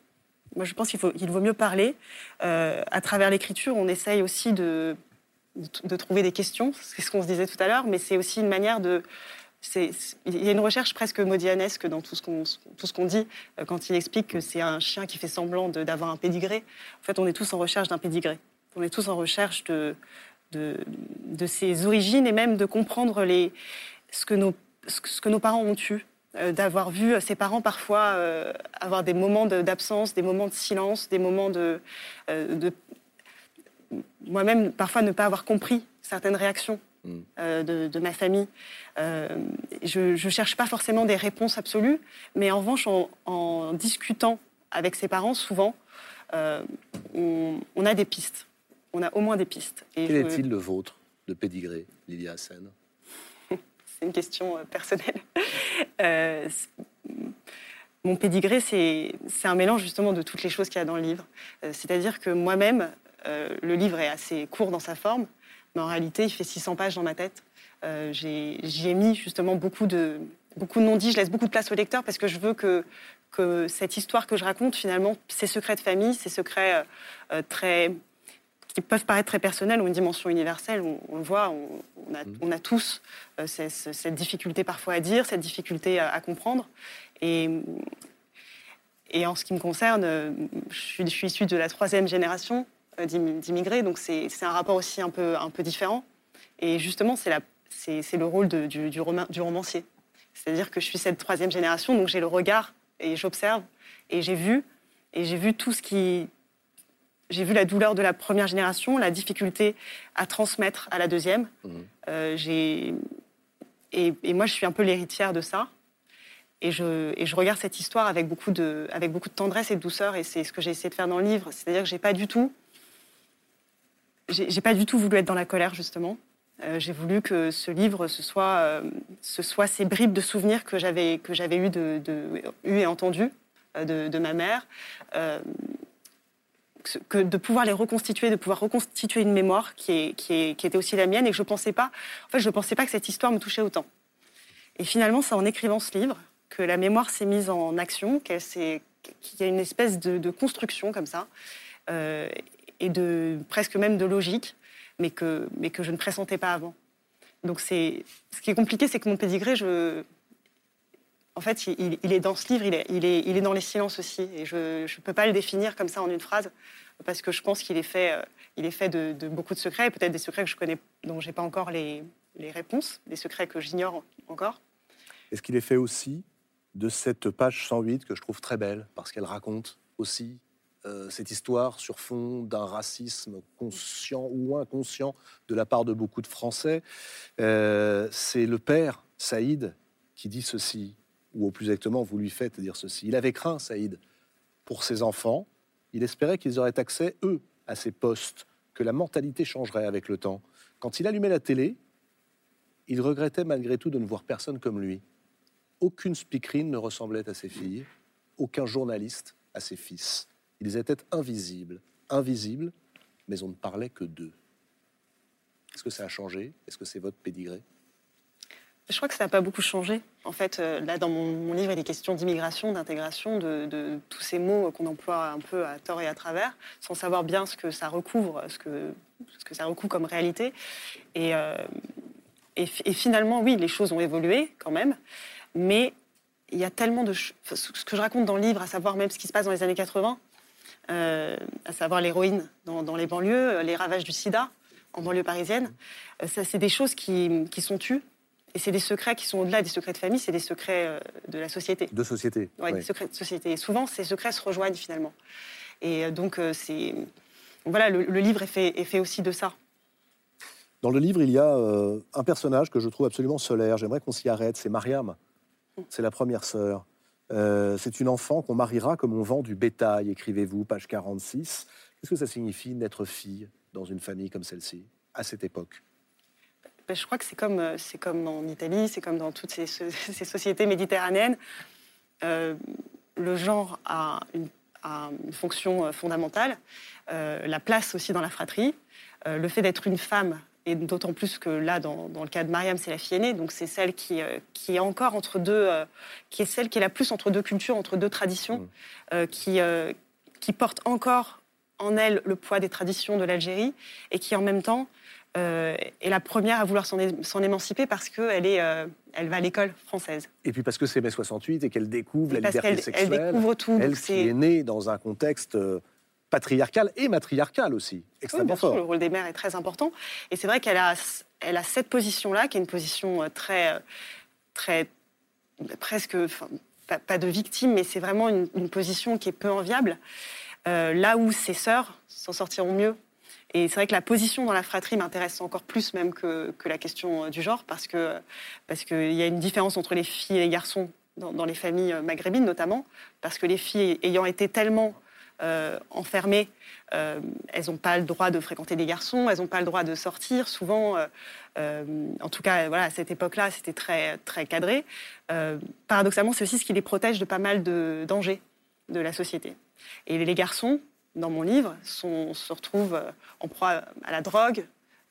S5: Moi, je pense qu'il vaut mieux parler. à travers l'écriture, on essaye aussi de, de trouver des questions. C'est ce qu'on se disait tout à l'heure, mais c'est aussi une manière de il y a une recherche presque modianesque dans tout ce qu'on dit euh, quand il explique que c'est un chien qui fait semblant d'avoir un pédigré. En fait, on est tous en recherche d'un pédigré. On est tous en recherche de, ses origines et même de comprendre ce, que nos, parents ont eu, euh, d'avoir vu ses parents parfois euh, avoir des moments d'absence, des moments de silence, des moments de moi-même parfois ne pas avoir compris certaines réactions euh, de, ma famille. Euh, je ne cherche pas forcément des réponses absolues, mais en revanche, en, discutant avec ses parents, souvent, euh, on, a des pistes. On a au moins des pistes.
S1: Quel est-il le vôtre de pédigré, Lilia Hassen
S5: C'est une question personnelle. mon pédigré, c'est un mélange justement de toutes les choses qu'il y a dans le livre. C'est-à-dire que moi-même, le livre est assez court dans sa forme, mais en réalité, il fait 600 pages dans ma tête. Euh, J'y ai, mis justement beaucoup de, beaucoup de non-dits. Je laisse beaucoup de place au lecteur parce que je veux que, que cette histoire que je raconte, finalement, ces secrets de famille, ces secrets euh, euh, très qui peuvent paraître très personnels ou une dimension universelle. On, le voit, on, a, on a, tous euh, cette difficulté parfois à dire, cette difficulté à, comprendre. Et, et, en ce qui me concerne, je suis, je suis issue de la troisième génération d'immigrés. Donc c'est un rapport aussi un peu, un peu différent. Et justement, c'est le rôle de, du, du, du, romancier. C'est-à-dire que je suis cette troisième génération, donc j'ai le regard et j'observe. Et j'ai vu, et j'ai vu tout ce qui... J'ai vu la douleur de la première génération, la difficulté à transmettre à la deuxième. Mmh. Euh, j'ai et, et, moi, je suis un peu l'héritière de ça. Et je, et je, regarde cette histoire avec beaucoup, de, avec beaucoup de tendresse et de douceur. Et c'est ce que j'ai essayé de faire dans le livre. C'est-à-dire que j'ai pas du tout j'ai pas du tout voulu être dans la colère, justement. Euh, j'ai voulu que ce livre, ce soit, euh, ce soit ces bribes de souvenirs que j'avais que j'avais eu, de, eu et entendu euh, de, ma mère, que de pouvoir les reconstituer, de pouvoir reconstituer une mémoire qui, est, qui, est, qui était aussi la mienne et que je pensais pas. En fait, je pensais pas que cette histoire me touchait autant. Et finalement, c'est en écrivant ce livre que la mémoire s'est mise en action, qu'il y a une espèce de construction comme ça et de presque même de logique, mais que, mais que je ne pressentais pas avant. Donc c'est ce qui est compliqué, c'est que mon pédigré, en fait, il, est dans ce livre, il est, il, est, il est dans les silences aussi, et je ne peux pas le définir comme ça en une phrase, parce que je pense qu'il est fait, euh, il est fait de, de beaucoup de secrets, peut-être des secrets que je connais, dont j'ai pas encore les, les réponses, des secrets que j'ignore encore.
S1: Est-ce qu'il est fait aussi de cette page 108 que je trouve très belle, parce qu'elle raconte aussi euh, cette histoire sur fond d'un racisme conscient ou inconscient de la part de beaucoup de Français. Euh, c'est le père, Saïd, qui dit ceci, ou au plus exactement, vous lui faites dire ceci. Il avait craint, Saïd, pour ses enfants. Il espérait qu'ils auraient accès, eux, à ces postes, que la mentalité changerait avec le temps. Quand il allumait la télé, il regrettait malgré tout de ne voir personne comme lui. Aucune speakerine ne ressemblait à ses filles, aucun journaliste à ses fils. Ils étaient invisibles, invisibles, mais on ne parlait que d'eux. Est-ce que ça a changé? Est-ce que c'est votre pédigré?
S5: Je crois que ça n'a pas beaucoup changé. En fait, euh, là, dans mon, livre, il est question d'immigration, d'intégration, de, tous ces mots qu'on emploie un peu à tort et à travers, sans savoir bien ce que ça recouvre, ce que, ça recouvre comme réalité. Et, euh, et, finalement, oui, les choses ont évolué quand même, mais il y a tellement de... enfin, ce que je raconte dans le livre, à savoir même ce qui se passe dans les années 80, euh, à savoir l'héroïne dans, dans les banlieues, euh, les ravages du sida en banlieue parisienne, euh, ça, c'est des choses qui, qui sont tues. Et c'est des secrets qui sont au-delà des secrets de famille, c'est des secrets euh, de la société.
S1: De société.
S5: Ouais,
S1: Ouais.
S5: des secrets de société. Et souvent, ces secrets se rejoignent finalement. Et euh, donc, euh, c'est. Voilà, le, le livre est fait, est fait aussi de ça.
S1: Dans le livre, il y a euh, un personnage que je trouve absolument solaire. J'aimerais qu'on s'y arrête. C'est Mariam. C'est la première sœur. Euh, c'est une enfant qu'on mariera comme on vend du bétail, écrivez-vous, page 46. Qu'est-ce que ça signifie d'être fille dans une famille comme celle-ci, à cette époque?
S5: Ben, je crois que c'est comme, euh, c'est comme en Italie, c'est comme dans toutes ces, so- ces sociétés méditerranéennes. Euh, le genre a une, fonction fondamentale. La place aussi dans la fratrie. Le fait d'être une femme, et d'autant plus que là, dans, dans le cas de Mariam, c'est la fille aînée, donc c'est celle qui, euh, qui est encore entre deux, euh, qui est celle qui est la plus entre deux cultures, entre deux traditions,
S1: Mm.
S5: euh, qui, qui porte encore en elle le poids des traditions de l'Algérie et qui en même temps euh, est la première à vouloir s'en émanciper parce qu'elle est, euh, elle va à l'école française.
S1: Et puis parce que c'est mai 68 et qu'elle découvre
S5: Et
S1: la liberté
S5: qu'elle elle
S1: sexuelle.
S5: découvre tout.
S1: Elle qui est née dans un contexte euh, patriarcal et matriarcal aussi,
S5: Oui,
S1: extrêmement
S5: sûr,
S1: fort.
S5: le rôle des mères est très important. Et c'est vrai qu'elle a, elle a cette position-là, qui est une position euh, très, euh, très presque, enfin, pas, pas de victime, mais c'est vraiment une, une position qui est peu enviable. Euh, là où ses sœurs s'en sortiront mieux. Et c'est vrai que la position dans la fratrie m'intéresse encore plus même que, que la question du genre, parce que parce qu'il y a une différence entre les filles et les garçons dans, dans les familles maghrébines notamment, parce que les filles ayant été tellement euh, enfermées, euh, elles n'ont pas le droit de fréquenter des garçons, elles n'ont pas le droit de sortir. Souvent, euh, euh, en tout cas, voilà, à cette époque-là, c'était très très cadré. Paradoxalement, c'est aussi ce qui les protège de pas mal de dangers de la société. Et les garçons, dans mon livre, se retrouvent en proie à la drogue,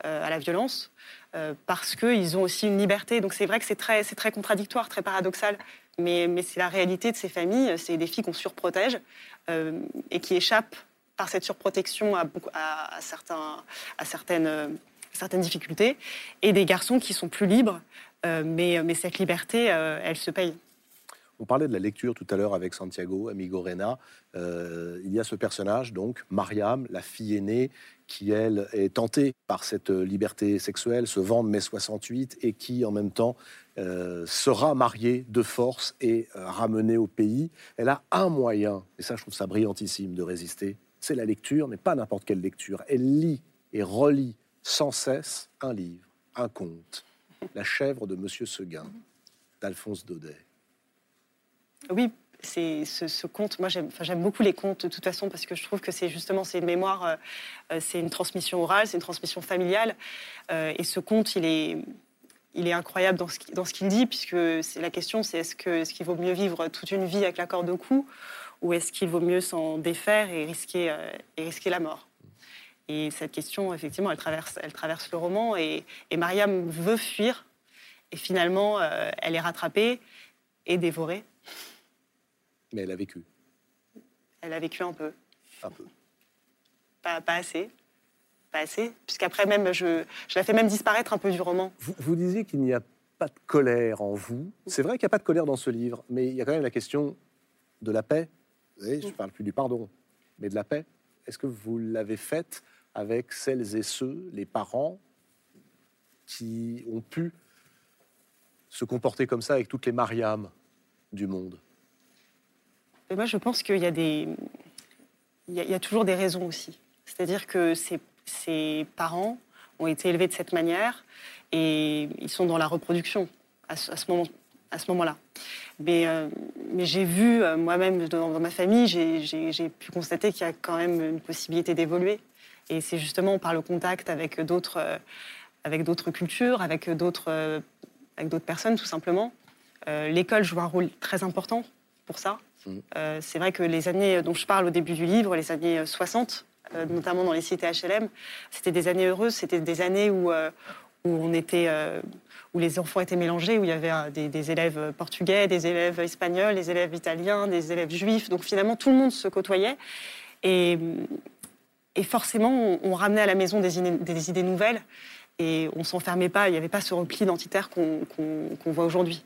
S5: à la violence, parce qu'ils ont aussi une liberté. Donc c'est vrai que c'est très, c'est très contradictoire, très paradoxal, mais, c'est la réalité de ces familles. C'est des filles qu'on surprotège euh, et qui échappent par cette surprotection à, certains, à certaines, euh, certaines difficultés, et des garçons qui sont plus libres, euh, mais, mais cette liberté, elle se paye.
S1: On parlait de la lecture tout à l'heure avec Santiago, Amigo Rena. Euh, il y a ce personnage, donc, Mariam, la fille aînée, qui, elle, est tentée par cette liberté sexuelle, se vend de mai 68, et qui, en même temps, euh, sera mariée de force et euh, ramenée au pays. Elle a un moyen, et ça, je trouve ça brillantissime de résister, c'est la lecture, mais pas n'importe quelle lecture. Elle lit et relit sans cesse un livre, un conte, La chèvre de Monsieur Seguin, d'Alphonse Daudet.
S5: Oui, c'est ce, ce conte. Moi, j'aime beaucoup les contes de toute façon parce que je trouve que c'est justement c'est une mémoire, euh, euh, c'est une transmission orale, c'est une transmission familiale. Euh, et ce conte, il est, il est incroyable dans ce, ce qu'il dit puisque c'est la question, c'est est-ce que est-ce qu'il vaut mieux vivre toute une vie avec la corde au cou ou est-ce qu'il vaut mieux s'en défaire et risquer et risquer la mort? Et cette question, effectivement, elle traverse, elle traverse le roman et, et Mariam veut fuir et finalement, elle est rattrapée et dévorée.
S1: Mais elle a vécu,
S5: Elle a vécu un peu.
S1: un peu.
S5: Pas, pas assez. Pas assez. Puisqu'après, même, je, je la fais même disparaître un peu du roman.
S1: Vous, vous disiez qu'il n'y a pas de colère en vous. C'est vrai qu'il n'y a pas de colère dans ce livre, mais il y a quand même la question de la paix. Vous voyez, je ne parle plus du pardon, mais de la paix. Est-ce que vous l'avez faite avec celles et ceux, les parents, qui ont pu se comporter comme ça avec toutes les Mariam du monde?
S5: Moi, je pense qu'il y a toujours des raisons aussi. C'est-à-dire que ces parents ont été élevés de cette manière et ils sont dans la reproduction à ce, moment-là. Mais, euh, mais j'ai vu, euh, moi-même, dans, ma famille, j'ai- pu constater qu'il y a quand même une possibilité d'évoluer. Et c'est justement par le contact avec d'autres euh, cultures, avec d'autres personnes, tout simplement. L'école joue un rôle très important pour ça. Euh, c'est vrai que les années dont je parle au début du livre, les années 60, euh, notamment dans les cités HLM, c'était des années heureuses, c'était des années où, euh, où, on était, euh, où les enfants étaient mélangés, où il y avait euh, des, élèves portugais, des élèves espagnols, des élèves italiens, des élèves juifs. Donc finalement, tout le monde se côtoyait. Et, et forcément, on, ramenait à la maison des, idées- nouvelles et on s'enfermait pas, il n'y avait pas ce repli identitaire qu'on voit aujourd'hui.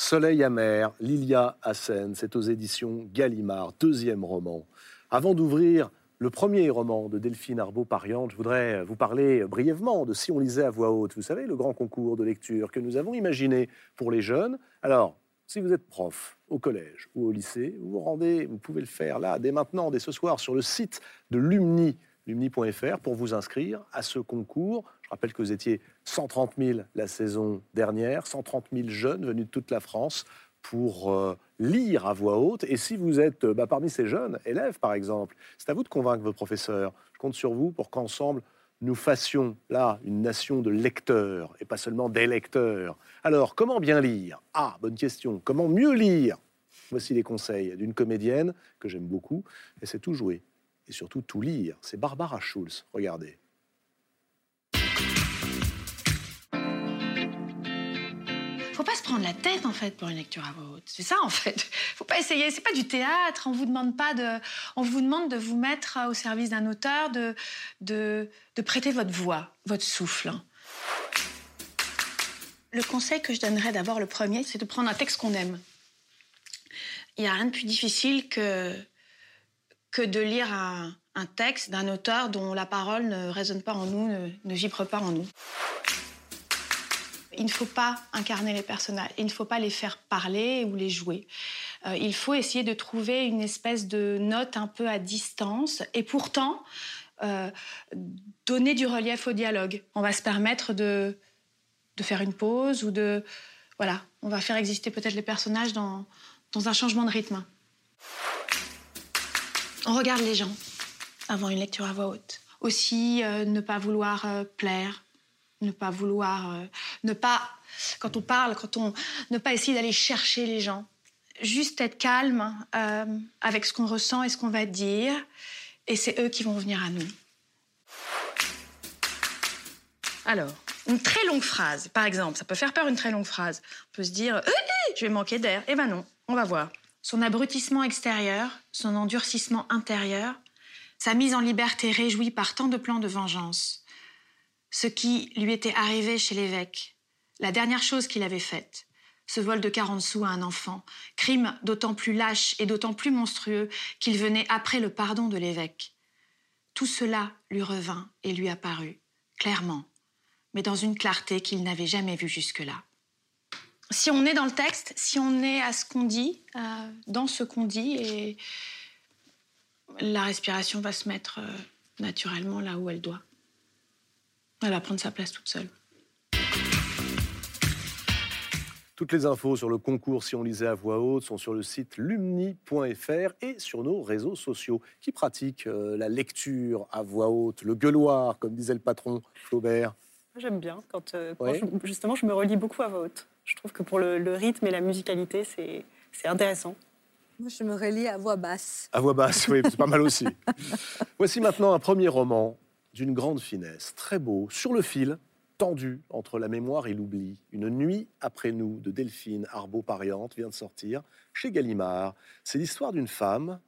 S1: Soleil amer, Lilia Hassen, c'est aux éditions Gallimard, deuxième roman. Avant d'ouvrir le premier roman de Delphine Arbeau-Pariante, je voudrais vous parler brièvement de Si on lisait à voix haute. Vous savez, le grand concours de lecture que nous avons imaginé pour les jeunes. Alors, si vous êtes prof au collège ou au lycée, vous vous rendez, vous pouvez le faire là, dès maintenant, dès ce soir, sur le site de Lumni, lumni.fr, pour vous inscrire à ce concours. Je rappelle que vous étiez 130 000 la saison dernière, 130 000 jeunes venus de toute la France pour euh, lire à voix haute. Et si vous êtes euh, bah, parmi ces jeunes élèves, par exemple, c'est à vous de convaincre vos professeurs. Je compte sur vous pour qu'ensemble, nous fassions là une nation de lecteurs et pas seulement des lecteurs. Alors, comment bien lire? Ah, bonne question. Comment mieux lire? Voici les conseils d'une comédienne que j'aime beaucoup, et c'est tout jouer et surtout tout lire. C'est Barbara Schulz. Regardez.
S8: faut pas se prendre la tête en fait pour une lecture à voix haute. C'est ça en fait. Faut pas essayer. C'est pas du théâtre. On vous demande pas de. On vous demande de vous mettre au service d'un auteur, de, de, de prêter votre voix, votre souffle. Le conseil que je donnerais d'abord, le premier, c'est de prendre un texte qu'on aime. Il n'y a rien de plus difficile que, que de lire un, texte d'un auteur dont la parole ne résonne pas en nous, ne, vibre pas en nous. Il ne faut pas incarner les personnages, il ne faut pas les faire parler ou les jouer. Euh, il faut essayer de trouver une espèce de note un peu à distance et pourtant euh, donner du relief au dialogue. On va se permettre de, faire une pause ou de... Voilà, on va faire exister peut-être les personnages dans un changement de rythme. On regarde les gens avant une lecture à voix haute. Aussi, euh, ne pas vouloir euh, plaire, ne pas vouloir, euh, ne pas, quand on parle, quand on, ne pas essayer d'aller chercher les gens. Juste être calme avec ce qu'on ressent et ce qu'on va dire, et c'est eux qui vont venir à nous. Alors, une très longue phrase, par exemple, ça peut faire peur une très longue phrase. On peut se dire, je vais manquer d'air. Eh ben non, on va voir. Son abrutissement extérieur, son endurcissement intérieur, sa mise en liberté réjouie par tant de plans de vengeance, ce qui lui était arrivé chez l'évêque, la dernière chose qu'il avait faite, ce vol de 40 sous à un enfant, crime d'autant plus lâche et d'autant plus monstrueux qu'il venait après le pardon de l'évêque. Tout cela lui revint et lui apparut, clairement, mais dans une clarté qu'il n'avait jamais vue jusque-là. Si on est dans le texte, si on est à ce qu'on dit, euh, dans ce qu'on dit, la respiration va se mettre euh, naturellement là où elle doit. Elle va prendre sa place toute seule.
S1: Toutes les infos sur le concours Si on lisait à voix haute sont sur le site lumni.fr et sur nos réseaux sociaux qui pratiquent euh, la lecture à voix haute, le gueuloir, comme disait le patron Flaubert?
S5: J'aime bien quand, euh, quand
S1: Ouais.
S5: je- justement je me relis beaucoup à voix haute. Je trouve que pour le, le rythme et la musicalité, c'est c'est intéressant.
S4: Moi, je me relis à voix basse.
S1: À voix basse, oui, c'est pas mal aussi. Voici maintenant un premier roman d'une grande finesse, très beau, sur le fil, tendu entre la mémoire et l'oubli. Une nuit après nous de Delphine Arbeau-Pariante vient de sortir chez Gallimard. C'est l'histoire d'une femme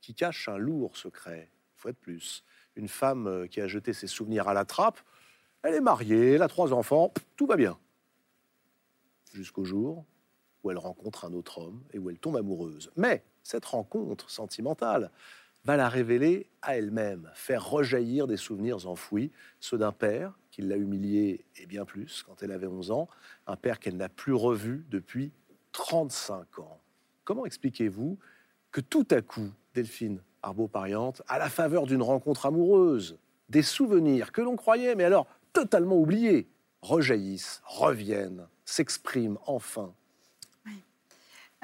S1: qui cache un lourd secret, une fois de plus. Une femme euh, qui a jeté ses souvenirs à la trappe. Elle est mariée, elle a trois enfants, tout va bien. Jusqu'au jour où elle rencontre un autre homme et où elle tombe amoureuse. Mais cette rencontre sentimentale va la révéler à elle-même, faire rejaillir des souvenirs enfouis, ceux d'un père qui l'a humiliée et bien plus quand elle avait 11 ans, un père qu'elle n'a plus revu depuis 35 ans. Comment expliquez-vous que tout à coup, Delphine Arbeau-Pariante, à la faveur d'une rencontre amoureuse, des souvenirs que l'on croyait, mais alors totalement oubliés, rejaillissent, reviennent, s'expriment enfin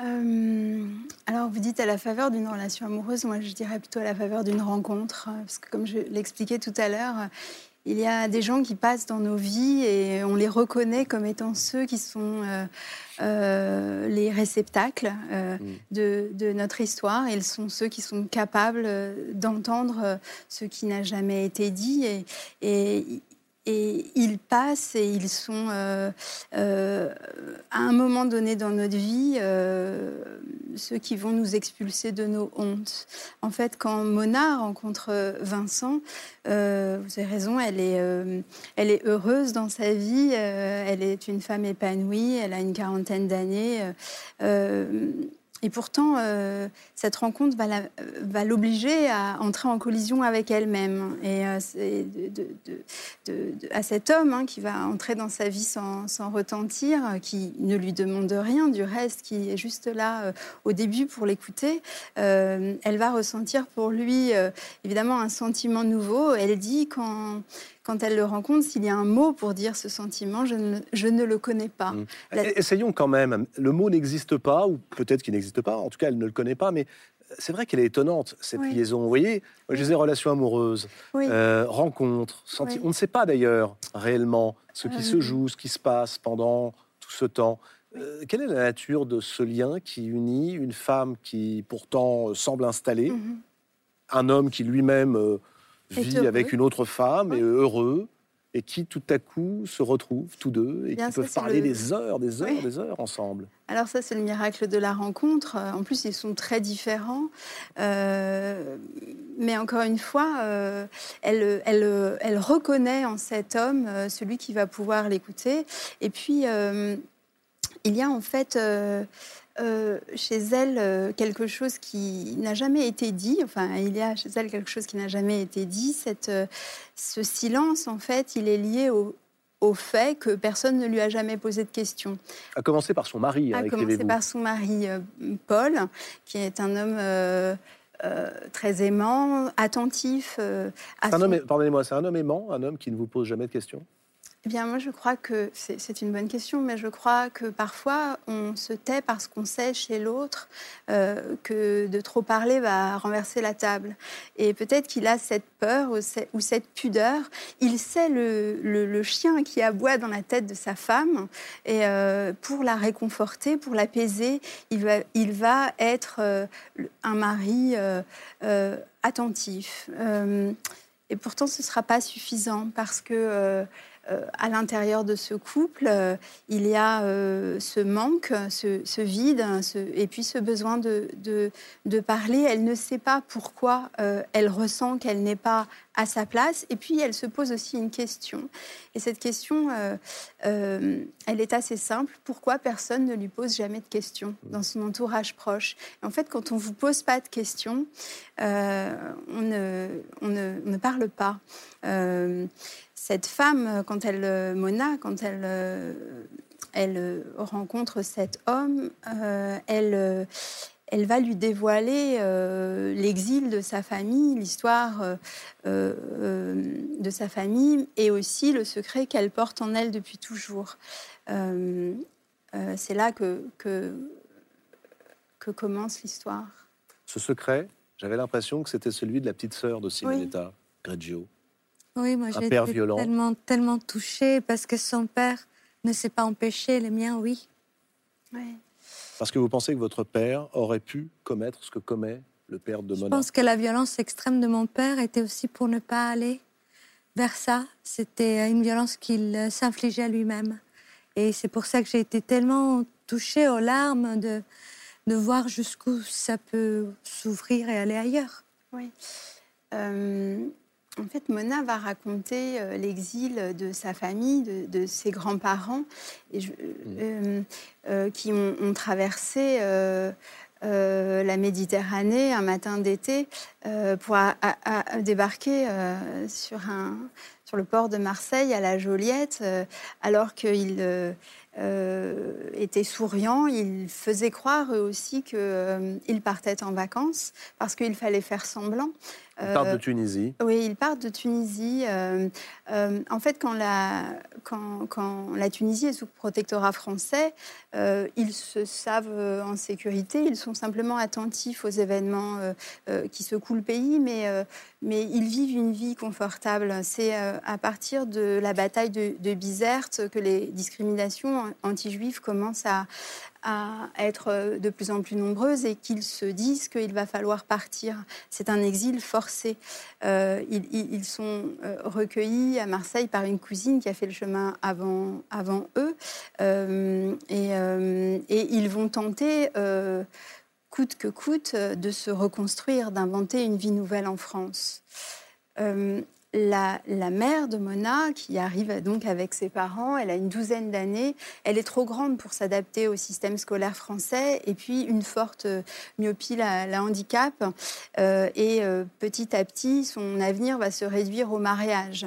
S6: Euh, alors, vous dites à la faveur d'une relation amoureuse, moi je dirais plutôt à la faveur d'une rencontre, euh, parce que comme je l'expliquais tout à l'heure, euh, il y a des gens qui passent dans nos vies et on les reconnaît comme étant ceux qui sont euh, euh, les réceptacles euh,
S1: Mm.
S6: de, de notre histoire. Ils sont ceux qui sont capables d'entendre ce qui n'a jamais été dit et, et, et ils passent et ils sont à un moment donné dans notre vie ceux qui vont nous expulser de nos hontes. En fait, quand Mona rencontre Vincent, vous avez raison, elle est, elle est heureuse dans sa vie, elle est une femme épanouie, elle a une quarantaine d'années. Et pourtant, euh, cette rencontre va l'obliger à entrer en collision avec elle-même. Et euh, à cet homme hein, qui va entrer dans sa vie sans, retentir, qui ne lui demande rien du reste, qui est juste là euh, au début pour l'écouter, elle va ressentir pour lui évidemment un sentiment nouveau. Elle dit quand quand elle le rencontre, s'il y a un mot pour dire ce sentiment, je ne, je ne le connais pas. Mmh.
S1: Essayons quand même. Le mot n'existe pas, ou peut-être qu'il n'existe pas. En tout cas, elle ne le connaît pas, mais c'est vrai qu'elle est étonnante, cette liaison. Vous voyez, je disais relations amoureuses, euh, rencontres, on ne sait pas d'ailleurs réellement ce qui ah se joue, ce qui se passe pendant tout ce temps. Euh, quelle est la nature de ce lien qui unit une femme qui pourtant semble installée, mmh un homme qui lui-même... Euh, vit avec une autre femme et heureux et qui tout à coup se retrouvent tous deux et qui peuvent parler des heures, des heures, des heures ensemble.
S6: Alors ça, c'est le miracle de la rencontre. En plus, ils sont très différents. Euh, mais encore une fois, euh, elle, elle, elle, reconnaît en cet homme euh, celui qui va pouvoir l'écouter. Et puis, il y a en fait euh, chez elle euh, quelque chose qui n'a jamais été dit. Enfin, il y a chez elle quelque chose qui n'a jamais été dit. Cette, euh, ce silence, en fait, il est lié au, au, fait que personne ne lui a jamais posé de questions.
S1: A commencé par son mari.
S6: A commencé par son mari, Paul, qui est un homme. très aimant, attentif.
S1: Pardonnez-moi, c'est un homme aimant, un homme qui ne vous pose jamais de questions?
S6: Eh bien, moi, je crois que c'est une bonne question, mais je crois que parfois, on se tait parce qu'on sait chez l'autre euh, que de trop parler va renverser la table. Et peut-être qu'il a cette peur ou cette pudeur. Il sait le, chien qui aboie dans la tête de sa femme, et euh, pour la réconforter, pour l'apaiser, il va, il va être euh, un mari attentif. et pourtant, ce ne sera pas suffisant parce que à l'intérieur de ce couple, euh, il y a euh, ce manque, ce, vide, et puis ce besoin de, de, parler. Elle ne sait pas pourquoi elle ressent qu'elle n'est pas à sa place. Et puis, elle se pose aussi une question. Et cette question, elle est assez simple. Pourquoi personne ne lui pose jamais de questions dans son entourage proche? En fait, quand on ne vous pose pas de questions, on ne, on, ne, on, ne, parle pas cette femme, euh, quand elle, euh, Mona, quand elle, euh, elle rencontre cet homme, elle, elle va lui dévoiler l'exil de sa famille, l'histoire de sa famille et aussi le secret qu'elle porte en elle depuis toujours. C'est là que, que, que commence l'histoire.
S1: Ce secret, j'avais l'impression que c'était celui de la petite sœur de Simonetta, Greggio.
S4: Oui, moi j'ai été tellement, tellement touchée parce que son père ne s'est pas empêché, le mien, oui.
S1: Parce que vous pensez que votre père aurait pu commettre ce que commet le père de Mona?
S4: Je pense que la violence extrême de mon père était aussi pour ne pas aller vers ça. C'était une violence qu'il s'infligeait à lui-même. Et c'est pour ça que j'ai été tellement touchée aux larmes de, de voir jusqu'où ça peut s'ouvrir et aller ailleurs.
S6: Oui. Euh, en fait, Mona va raconter euh, l'exil de sa famille, de, ses grands-parents, mmh. euh, euh, qui ont, traversé la Méditerranée un matin d'été pour débarquer sur, sur le port de Marseille à la Joliette, alors qu'ils étaient souriants. Ils faisaient croire eux aussi qu'ils partaient en vacances parce qu'il fallait faire semblant.
S1: Ils partent de euh, Tunisie.
S6: Oui, ils partent de Tunisie. Euh, euh, en fait, quand la, quand, quand la, Tunisie est sous protectorat français, ils se savent en sécurité. Ils sont simplement attentifs aux événements qui secouent le pays, mais, mais ils vivent une vie confortable. C'est à partir de la bataille de, de Bizerte que les discriminations anti-juives commencent à, à être de plus en plus nombreuses et qu'ils se disent qu'il va falloir partir. C'est un exil forcé. Euh, ils, sont euh, recueillis à Marseille par une cousine qui a fait le chemin avant, avant eux. Euh, et, ils vont tenter, coûte que coûte, de se reconstruire, d'inventer une vie nouvelle en France la, mère de Mona, qui arrive donc avec ses parents, elle a une douzaine d'années, elle est trop grande pour s'adapter au système scolaire français, et puis une forte euh, myopie la, la handicap, euh, et euh, petit à petit, son avenir va se réduire au mariage.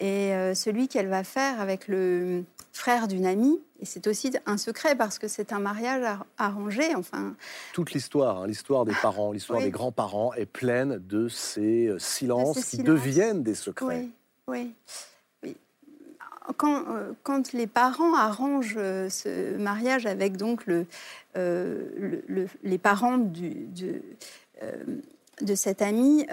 S6: Et celui qu'elle va faire avec le frère d'une amie, et c'est aussi un secret parce que c'est un mariage arrangé. Enfin,
S1: toute l'histoire, hein, l'histoire des parents, l'histoire des grands-parents est pleine de ces euh, silences qui deviennent des secrets.
S6: Oui, oui. Quand, euh, quand, les parents arrangent euh, ce mariage avec donc le, les parents du, de cette amie,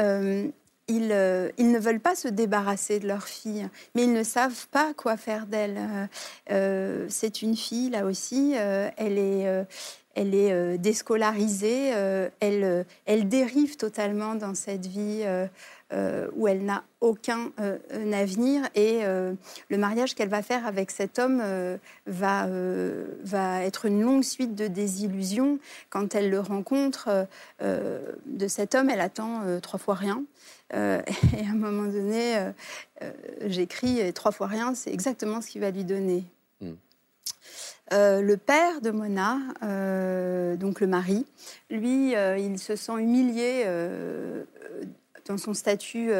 S6: euh, ils, ne veulent pas se débarrasser de leur fille, mais ils ne savent pas quoi faire d'elle. Euh, euh, c'est une fille, là aussi, elle est, elle est déscolarisée, elle, elle dérive totalement dans cette vie où elle n'a aucun avenir et le mariage qu'elle va faire avec cet homme va, va être une longue suite de désillusions. Quand elle le rencontre de cet homme, elle attend trois fois rien. Euh, et à un moment donné, euh, euh, j'écris trois fois rien, c'est exactement ce qu'il va lui donner. Hmm. le père de Mona, donc le mari, lui, il se sent humilié dans son statut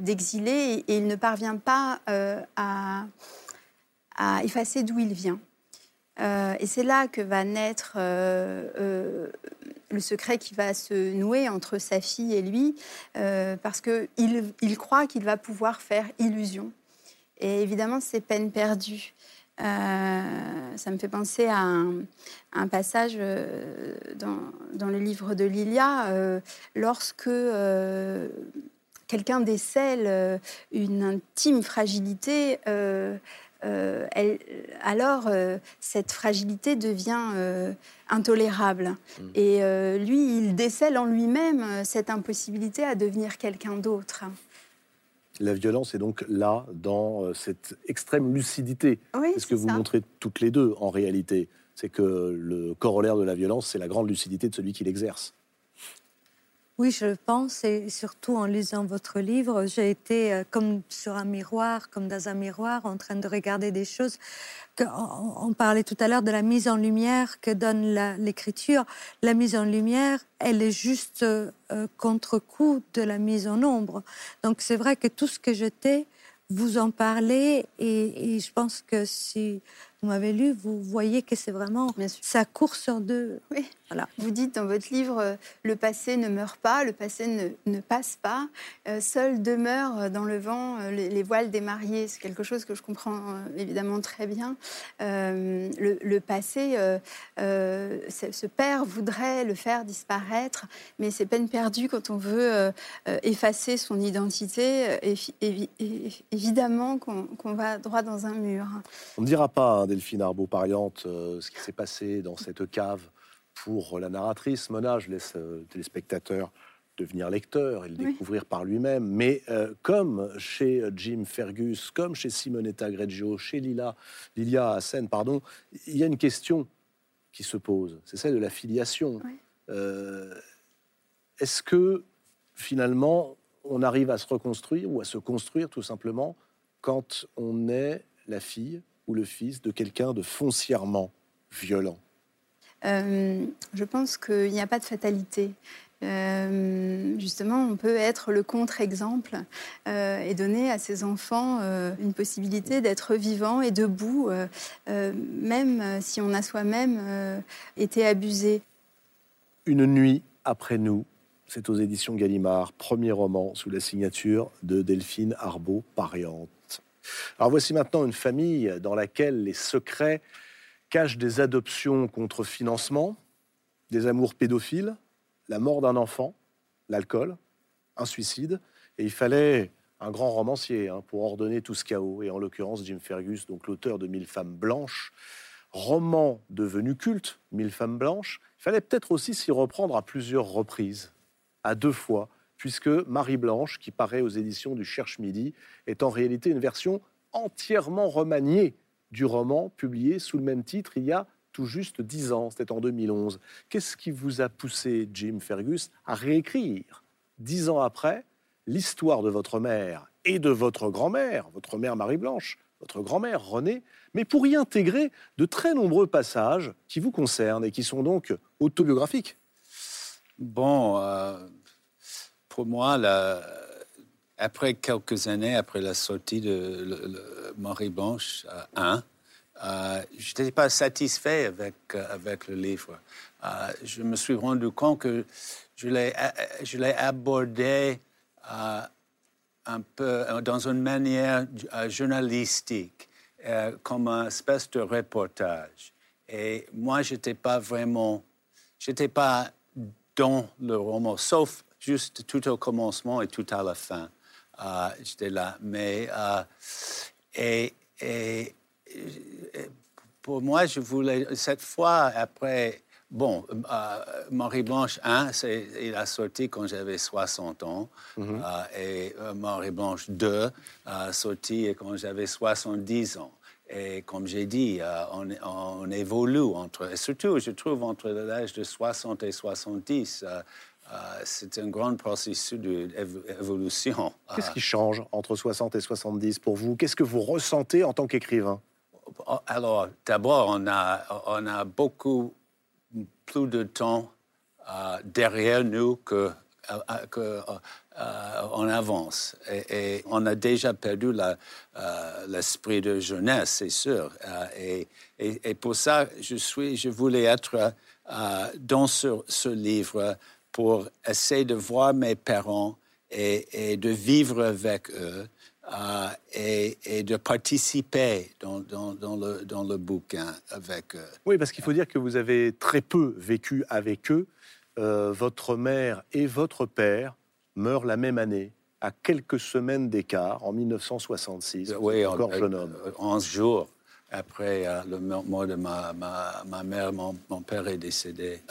S6: d'exilé et, il ne parvient pas à, effacer d'où il vient. et c'est là que va naître le secret qui va se nouer entre sa fille et lui, euh, parce qu'il il croit qu'il va pouvoir faire illusion. Et évidemment, c'est peine perdue. Euh, ça me fait penser à un, passage euh, dans, dans, le livre de Lilia, lorsque quelqu'un décèle une intime fragilité euh, alors euh, cette fragilité devient euh, intolérable. Mm. Et lui, il décèle en lui-même cette impossibilité à devenir quelqu'un d'autre.
S1: La violence est donc là, dans cette extrême lucidité. c'est ce que vous montrez toutes les deux, en réalité. C'est que le corollaire de la violence, c'est la grande lucidité de celui qui l'exerce.
S4: Oui, je pense, et surtout en lisant votre livre, j'ai été euh, comme sur un miroir, comme dans un miroir, en train de regarder des choses. on, parlait tout à l'heure de la mise en lumière que donne l'écriture. La, mise en lumière, elle est juste euh, contre-coup de la mise en ombre. Donc c'est vrai que tout ce que j'étais, vous en parlez, et je pense que si vous m'avez lu, vous voyez que c'est vraiment ça court sur deux.
S6: Oui. Voilà. Vous dites dans votre livre, euh, le passé ne meurt pas, le passé ne, ne passe pas, euh, seul demeure euh, dans le vent les, voiles des mariés. C'est quelque chose que je comprends évidemment très bien. Le, passé, ce père voudrait le faire disparaître, mais c'est peine perdue quand on veut effacer son identité. Et, évidemment qu'on va droit dans un mur.
S1: On ne dira pas hein, Delphine Arbaud-Pariante, euh, ce qui s'est passé dans cette cave pour la narratrice. Mona, je laisse euh, le téléspectateur devenir lecteur et le découvrir par lui-même. Mais euh, comme chez Jim Fergus, comme chez Simonetta Greggio, chez Lila, Lilia Hassen, pardon, il y a une question qui se pose. C'est celle de la filiation. Est-ce que finalement on arrive à se reconstruire ou à se construire tout simplement quand on est la fille le fils de quelqu'un de foncièrement violent
S6: euh, Je pense qu'il n'y a pas de fatalité. Euh, justement, on peut être le contre-exemple euh, et donner à ses enfants une possibilité d'être vivant et debout, même si on a soi-même été abusé.
S1: Une nuit après nous, c'est aux éditions Gallimard, premier roman sous la signature de Delphine Arbeau-Pariante. Alors voici maintenant une famille dans laquelle les secrets cachent des adoptions contre financement, des amours pédophiles, la mort d'un enfant, l'alcool, un suicide. Et il fallait un grand romancier hein, pour ordonner tout ce chaos. Et en l'occurrence, Jim Fergus, donc l'auteur de Mille femmes blanches, roman devenu culte, Mille femmes blanches, il fallait peut-être aussi s'y reprendre à plusieurs reprises, à deux fois, puisque Marie Blanche, qui paraît aux éditions du Cherche Midi, est en réalité une version entièrement remaniée du roman publié sous le même titre il y a tout juste dix ans, c'était en 2011. Qu'est-ce qui vous a poussé, Jim Fergus, à réécrire, dix ans après, l'histoire de votre mère et de votre grand-mère, votre mère Marie-Blanche, votre grand-mère Renée, mais pour y intégrer de très nombreux passages qui vous concernent et qui sont donc autobiographiques?
S2: Bon, euh, pour moi, après quelques années, après la sortie de Marie-Blanche 1, euh, je n'étais pas satisfait avec, euh, avec le livre. je me suis rendu compte que je l'ai abordé un peu dans une manière journalistique, comme une espèce de reportage. Et moi, je n'étais pas vraiment, je n'étais pas dans le roman, sauf juste tout au commencement et tout à la fin. Euh, j'étais là. Mais, euh, et, et, pour moi, je voulais, cette fois, après, bon, euh, Marie-Blanche 1, il a sorti quand j'avais 60 ans, mhm. et Marie-Blanche 2 a sorti quand j'avais 70 ans. Et comme j'ai dit, on, on, évolue entre, et surtout, je trouve, entre l'âge de 60 et 70, euh, c'est un grand processus d'évolution.
S1: Qu'est-ce qui change entre 60 et 70 pour vous? Qu'est-ce que vous ressentez en tant qu'écrivain?
S2: Alors, d'abord, on a, on a beaucoup plus de temps euh, derrière nous que, euh, on avance. Et, on a déjà perdu l'esprit de jeunesse, c'est sûr. Et, et, pour ça, je, suis, je voulais être dans ce, ce livre pour essayer de voir mes parents et, de vivre avec eux euh, et, de participer dans, dans, le, dans, le, bouquin avec eux.
S1: Oui, parce qu'il faut dire que vous avez très peu vécu avec eux. Euh, votre mère et votre père meurent la même année, à quelques semaines d'écart, en 1966.
S2: Oui, encore jeune homme. 11 jours après euh, le mort de ma, ma, ma mère, mon, mon, père est décédé.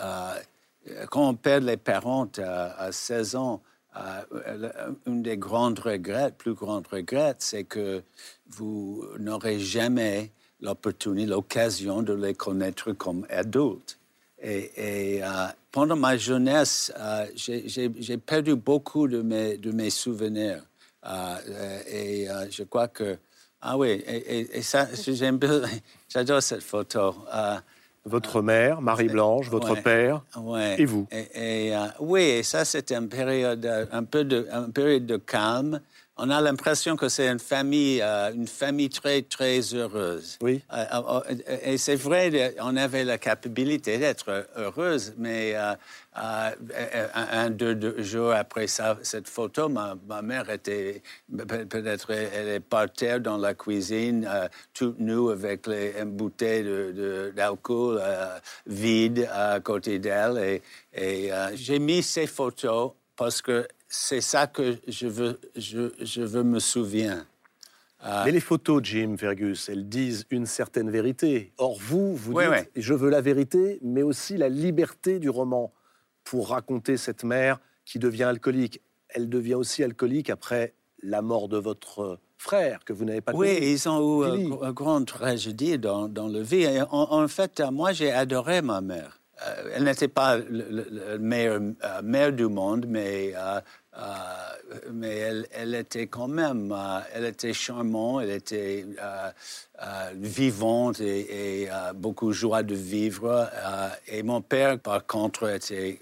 S2: Euh, quand on perd les parents à, 16 ans, euh, une des grandes regrets, plus grandes regrets, c'est que vous n'aurez jamais l'opportunité, l'occasion de les connaître comme adultes. Et, euh, pendant ma jeunesse, j'ai perdu beaucoup de mes, souvenirs. et je crois que... Ah oui, et, et ça, j'adore cette photo
S1: votre mère, Marie-Blanche, votre père et vous.
S2: Et, euh, oui, et ça, c'était une période, un peu de, une période de calme on a l'impression que c'est une famille, euh, une famille très, très heureuse.
S1: Oui.
S2: Euh, euh, et c'est vrai, on avait la capacité d'être heureuse, mais un, deux, jours après ça, cette photo, ma, mère était peut-être elle est par terre dans la cuisine, toute nue avec les, une bouteille d'alcool vide à côté d'elle. Et, et j'ai mis ces photos parce que c'est ça que je veux, je, je veux me souvenir.
S1: Euh, Mais les photos, Jim Fergus, elles disent une certaine vérité. Or, vous, vous dites, je veux la vérité, mais aussi la liberté du roman pour raconter cette mère qui devient alcoolique. Elle devient aussi alcoolique après la mort de votre frère que vous n'avez pas
S2: Oui, ils ont eu une grande tragédie dans, dans le vie. en fait, moi, j'ai adoré ma mère. Euh, elle n'était pas la meilleure euh, mère du monde, mais, euh, mais elle, était quand même, elle était charmante, elle était vivante et, beaucoup joie de vivre. et mon père, par contre, était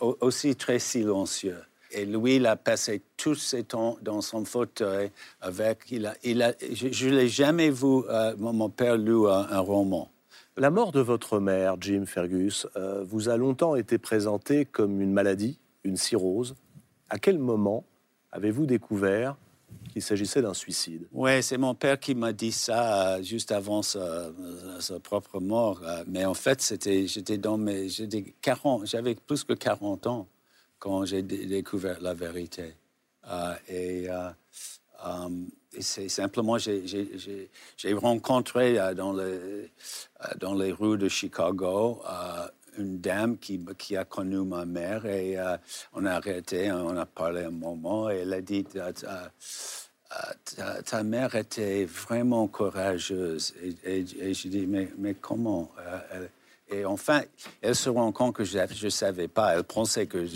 S2: aussi très silencieux. Et lui, il a passé tous ses temps dans son fauteuil avec. Il a, il a, je ne l'ai jamais vu, mon père, lu un roman.
S1: La mort de votre mère, Jim Fergus, euh, vous a longtemps été présentée comme une maladie, une cirrhose. À quel moment avez-vous découvert qu'il s'agissait d'un suicide?
S2: Oui, c'est mon père qui m'a dit ça euh, juste avant sa, propre mort. Euh, mais en fait, j'étais dans mes, j'avais plus que 40 ans quand j'ai découvert la vérité. et c'est simplement, j'ai rencontré dans le dans les rues de Chicago une dame qui, a connu ma mère et on a arrêté, on a parlé un moment et elle a dit ta, mère était vraiment courageuse. Et, et, je dis mais, mais comment et enfin, elle se rend compte que je ne savais pas. Elle pensait que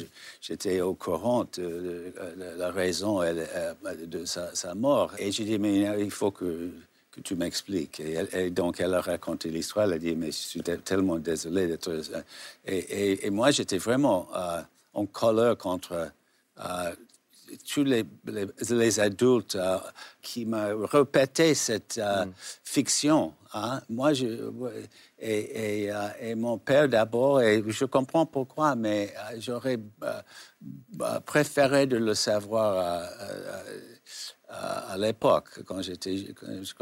S2: j'étais au courant de, la raison de sa, mort. Et j'ai dit, mais il faut que, tu m'expliques. Et, donc, elle a raconté l'histoire. Elle a dit, mais je suis tellement désolé d'être... Et, et, moi, j'étais vraiment euh, en colère contre euh, tous les, les, adultes euh, qui m'ont répété cette mm. fiction. Hein. Moi, je, et, euh, et, mon père d'abord, et je comprends pourquoi, mais euh, j'aurais euh, préféré de le savoir à, l'époque, quand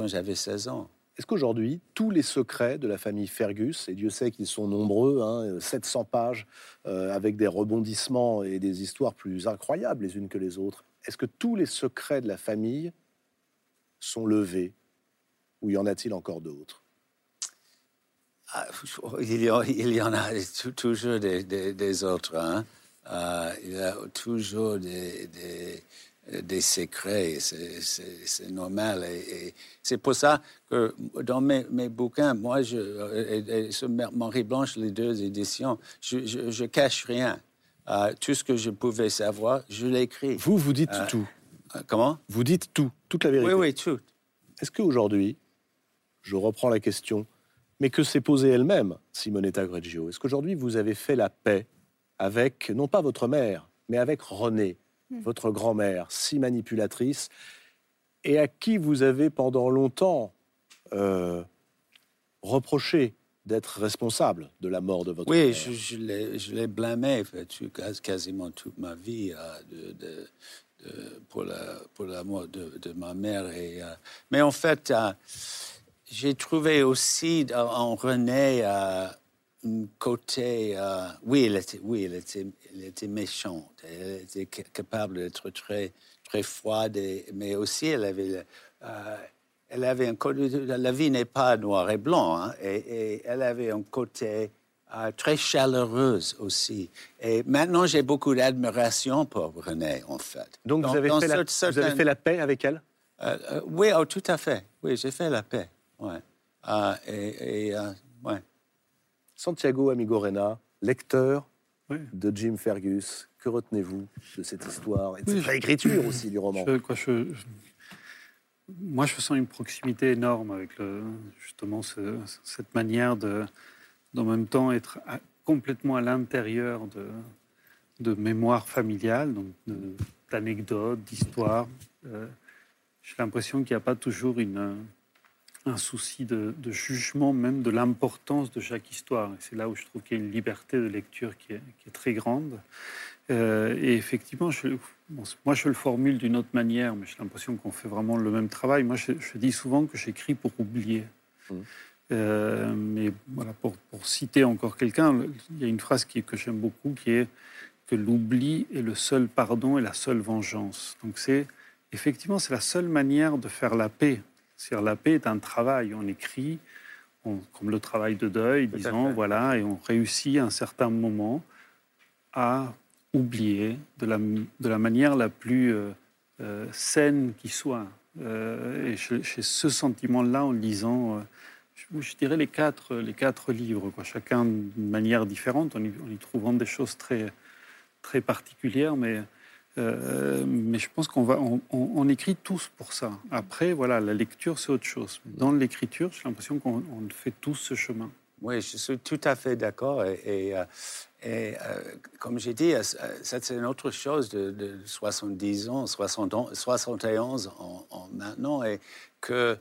S2: j'avais 16 ans.
S1: Est-ce qu'aujourd'hui, tous les secrets de la famille Fergus, et Dieu sait qu'ils sont nombreux, hein, 700 pages, avec des rebondissements et des histoires plus incroyables les unes que les autres, est-ce que tous les secrets de la famille sont levés Ou y en a-t-il encore d'autres?
S2: Ah, il, y, en a toujours des, autres. Hein. Euh, il y a toujours des, secrets, c'est normal. Et, c'est pour ça que dans mes, bouquins, moi, je, et, sur Marie Blanche, les deux éditions, je, je, cache rien. Euh, tout ce que je pouvais savoir, je l'écris.
S1: Vous, vous dites euh, tout.
S2: comment?
S1: Vous dites tout, toute la vérité.
S2: Oui, oui, tout.
S1: Est-ce qu'aujourd'hui, je reprends la question, mais que s'est posée elle-même Simonetta Greggio. Est-ce qu'aujourd'hui vous avez fait la paix avec, non pas votre mère, mais avec Renée, hmm. votre grand-mère, si manipulatrice, et à qui vous avez pendant longtemps euh, reproché d'être responsable de la mort de votre
S2: mère
S1: Oui,
S2: je, l'ai blâmé quasiment toute ma vie euh, de, pour, la, pour, la, mort de, ma mère. Et, euh, mais en fait, j'ai trouvé aussi en René euh, un côté. Euh, oui, elle était, oui elle, était, elle était méchante. Elle était capable d'être très, très froide, mais aussi elle avait. Euh, elle avait un côté. La vie n'est pas noir et blanc, hein, et, elle avait un côté. très chaleureuse aussi. Et maintenant, j'ai beaucoup d'admiration pour René, en fait.
S1: Donc, vous, avez, fait la, vous avez fait la paix avec elle?
S2: Oui, oh, tout à fait. Oui, j'ai fait la paix. Ouais. Et, euh, ouais.
S1: Santiago Amigorena, lecteur de Jim Fergus. Que retenez-vous de cette histoire et de cette écriture aussi du roman?
S3: Quoi, je, Moi, je sens une proximité énorme avec le, justement cette manière de, d'en même temps être complètement à l'intérieur de, de mémoire familiale, donc d'anecdotes, d'histoires. Euh, j'ai l'impression qu'il n'y a pas toujours une un souci de, jugement même de l'importance de chaque histoire. C'est là où je trouve qu'il y a une liberté de lecture qui est, très grande. Euh, et effectivement, je, moi je le formule d'une autre manière, mais j'ai l'impression qu'on fait vraiment le même travail. Moi je, dis souvent que j'écris pour oublier. Mmh. Euh, mais voilà, pour, citer encore quelqu'un, il y a une phrase qui, que j'aime beaucoup qui est que l'oubli est le seul pardon et la seule vengeance. Donc c'est effectivement c'est la seule manière de faire la paix cest la paix est un travail. On écrit, comme le travail de deuil, disons, voilà, et on réussit à un certain moment à oublier de la, de la manière la plus euh, euh, saine qui soit. Euh, et j'ai ce sentiment-là en lisant, je, dirais, les quatre, les quatre livres, quoi, chacun d'une manière différente, en y, en y, trouvant des choses très, très particulières, mais euh, mais je pense qu'on va, on, écrit tous pour ça. Après, voilà, la lecture, c'est autre chose. Dans l'écriture, j'ai l'impression qu'on fait tous ce chemin.
S2: Oui, je suis tout à fait d'accord. Et, euh, euh, comme j'ai dit, c'est une autre chose de, 70 ans, 60 71 ans maintenant, et que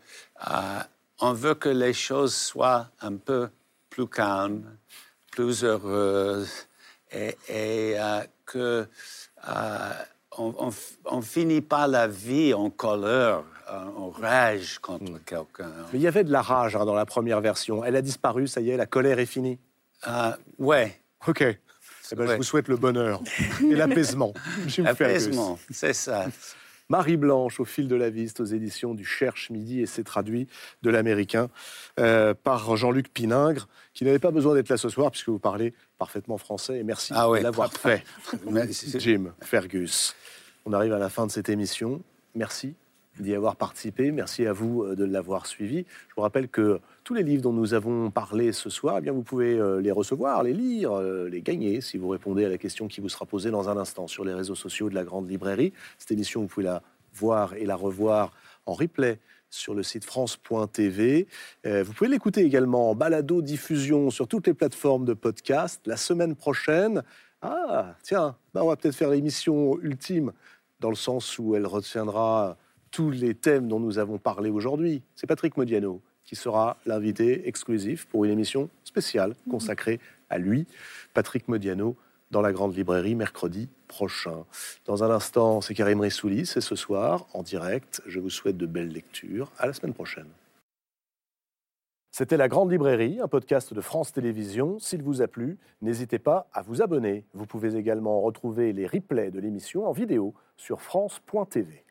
S2: on veut que les choses soient un peu plus calmes, plus heureuses, et que euh, on, on, finit pas la vie en colère, en rage contre hmm. quelqu'un.
S1: Mais il y avait de la rage hein, dans la première version. Elle a disparu, ça y est, la colère est finie.
S2: Euh, ouais.
S1: Ok. Eh ben, je vous souhaite le bonheur et l'apaisement.
S2: L'apaisement, c'est ça.
S1: Marie Blanche au fil de la viste aux éditions du Cherche Midi et c'est traduit de l'américain euh, par Jean-Luc Piningre, qui n'avait pas besoin d'être là ce soir puisque vous parlez parfaitement français et merci
S2: Ah ouais.
S1: de l'avoir fait.
S2: Merci.
S1: Jim Fergus. On arrive à la fin de cette émission. Merci d'y avoir participé. Merci à vous euh, de l'avoir suivi. Je vous rappelle que tous les livres dont nous avons parlé ce soir, eh bien, vous pouvez euh, les recevoir, les lire, euh, les gagner si vous répondez à la question qui vous sera posée dans un instant sur les réseaux sociaux de la Grande Librairie. Cette émission, vous pouvez la voir et la revoir en replay sur le site France.tv. Euh, vous pouvez l'écouter également en balado diffusion sur toutes les plateformes de podcast. La semaine prochaine, ah tiens, bah, on va peut-être faire l'émission ultime dans le sens où elle retiendra tous les thèmes dont nous avons parlé aujourd'hui. C'est Patrick Modiano qui sera l'invité exclusif pour une émission spéciale consacrée à lui, Patrick Modiano, dans la Grande Librairie mercredi prochain. Dans un instant, c'est Karim Rissouli, c'est ce soir en direct. Je vous souhaite de belles lectures. À la semaine prochaine. C'était La Grande Librairie, un podcast de France Télévisions. S'il vous a plu, n'hésitez pas à vous abonner. Vous pouvez également retrouver les replays de l'émission en vidéo sur France.tv.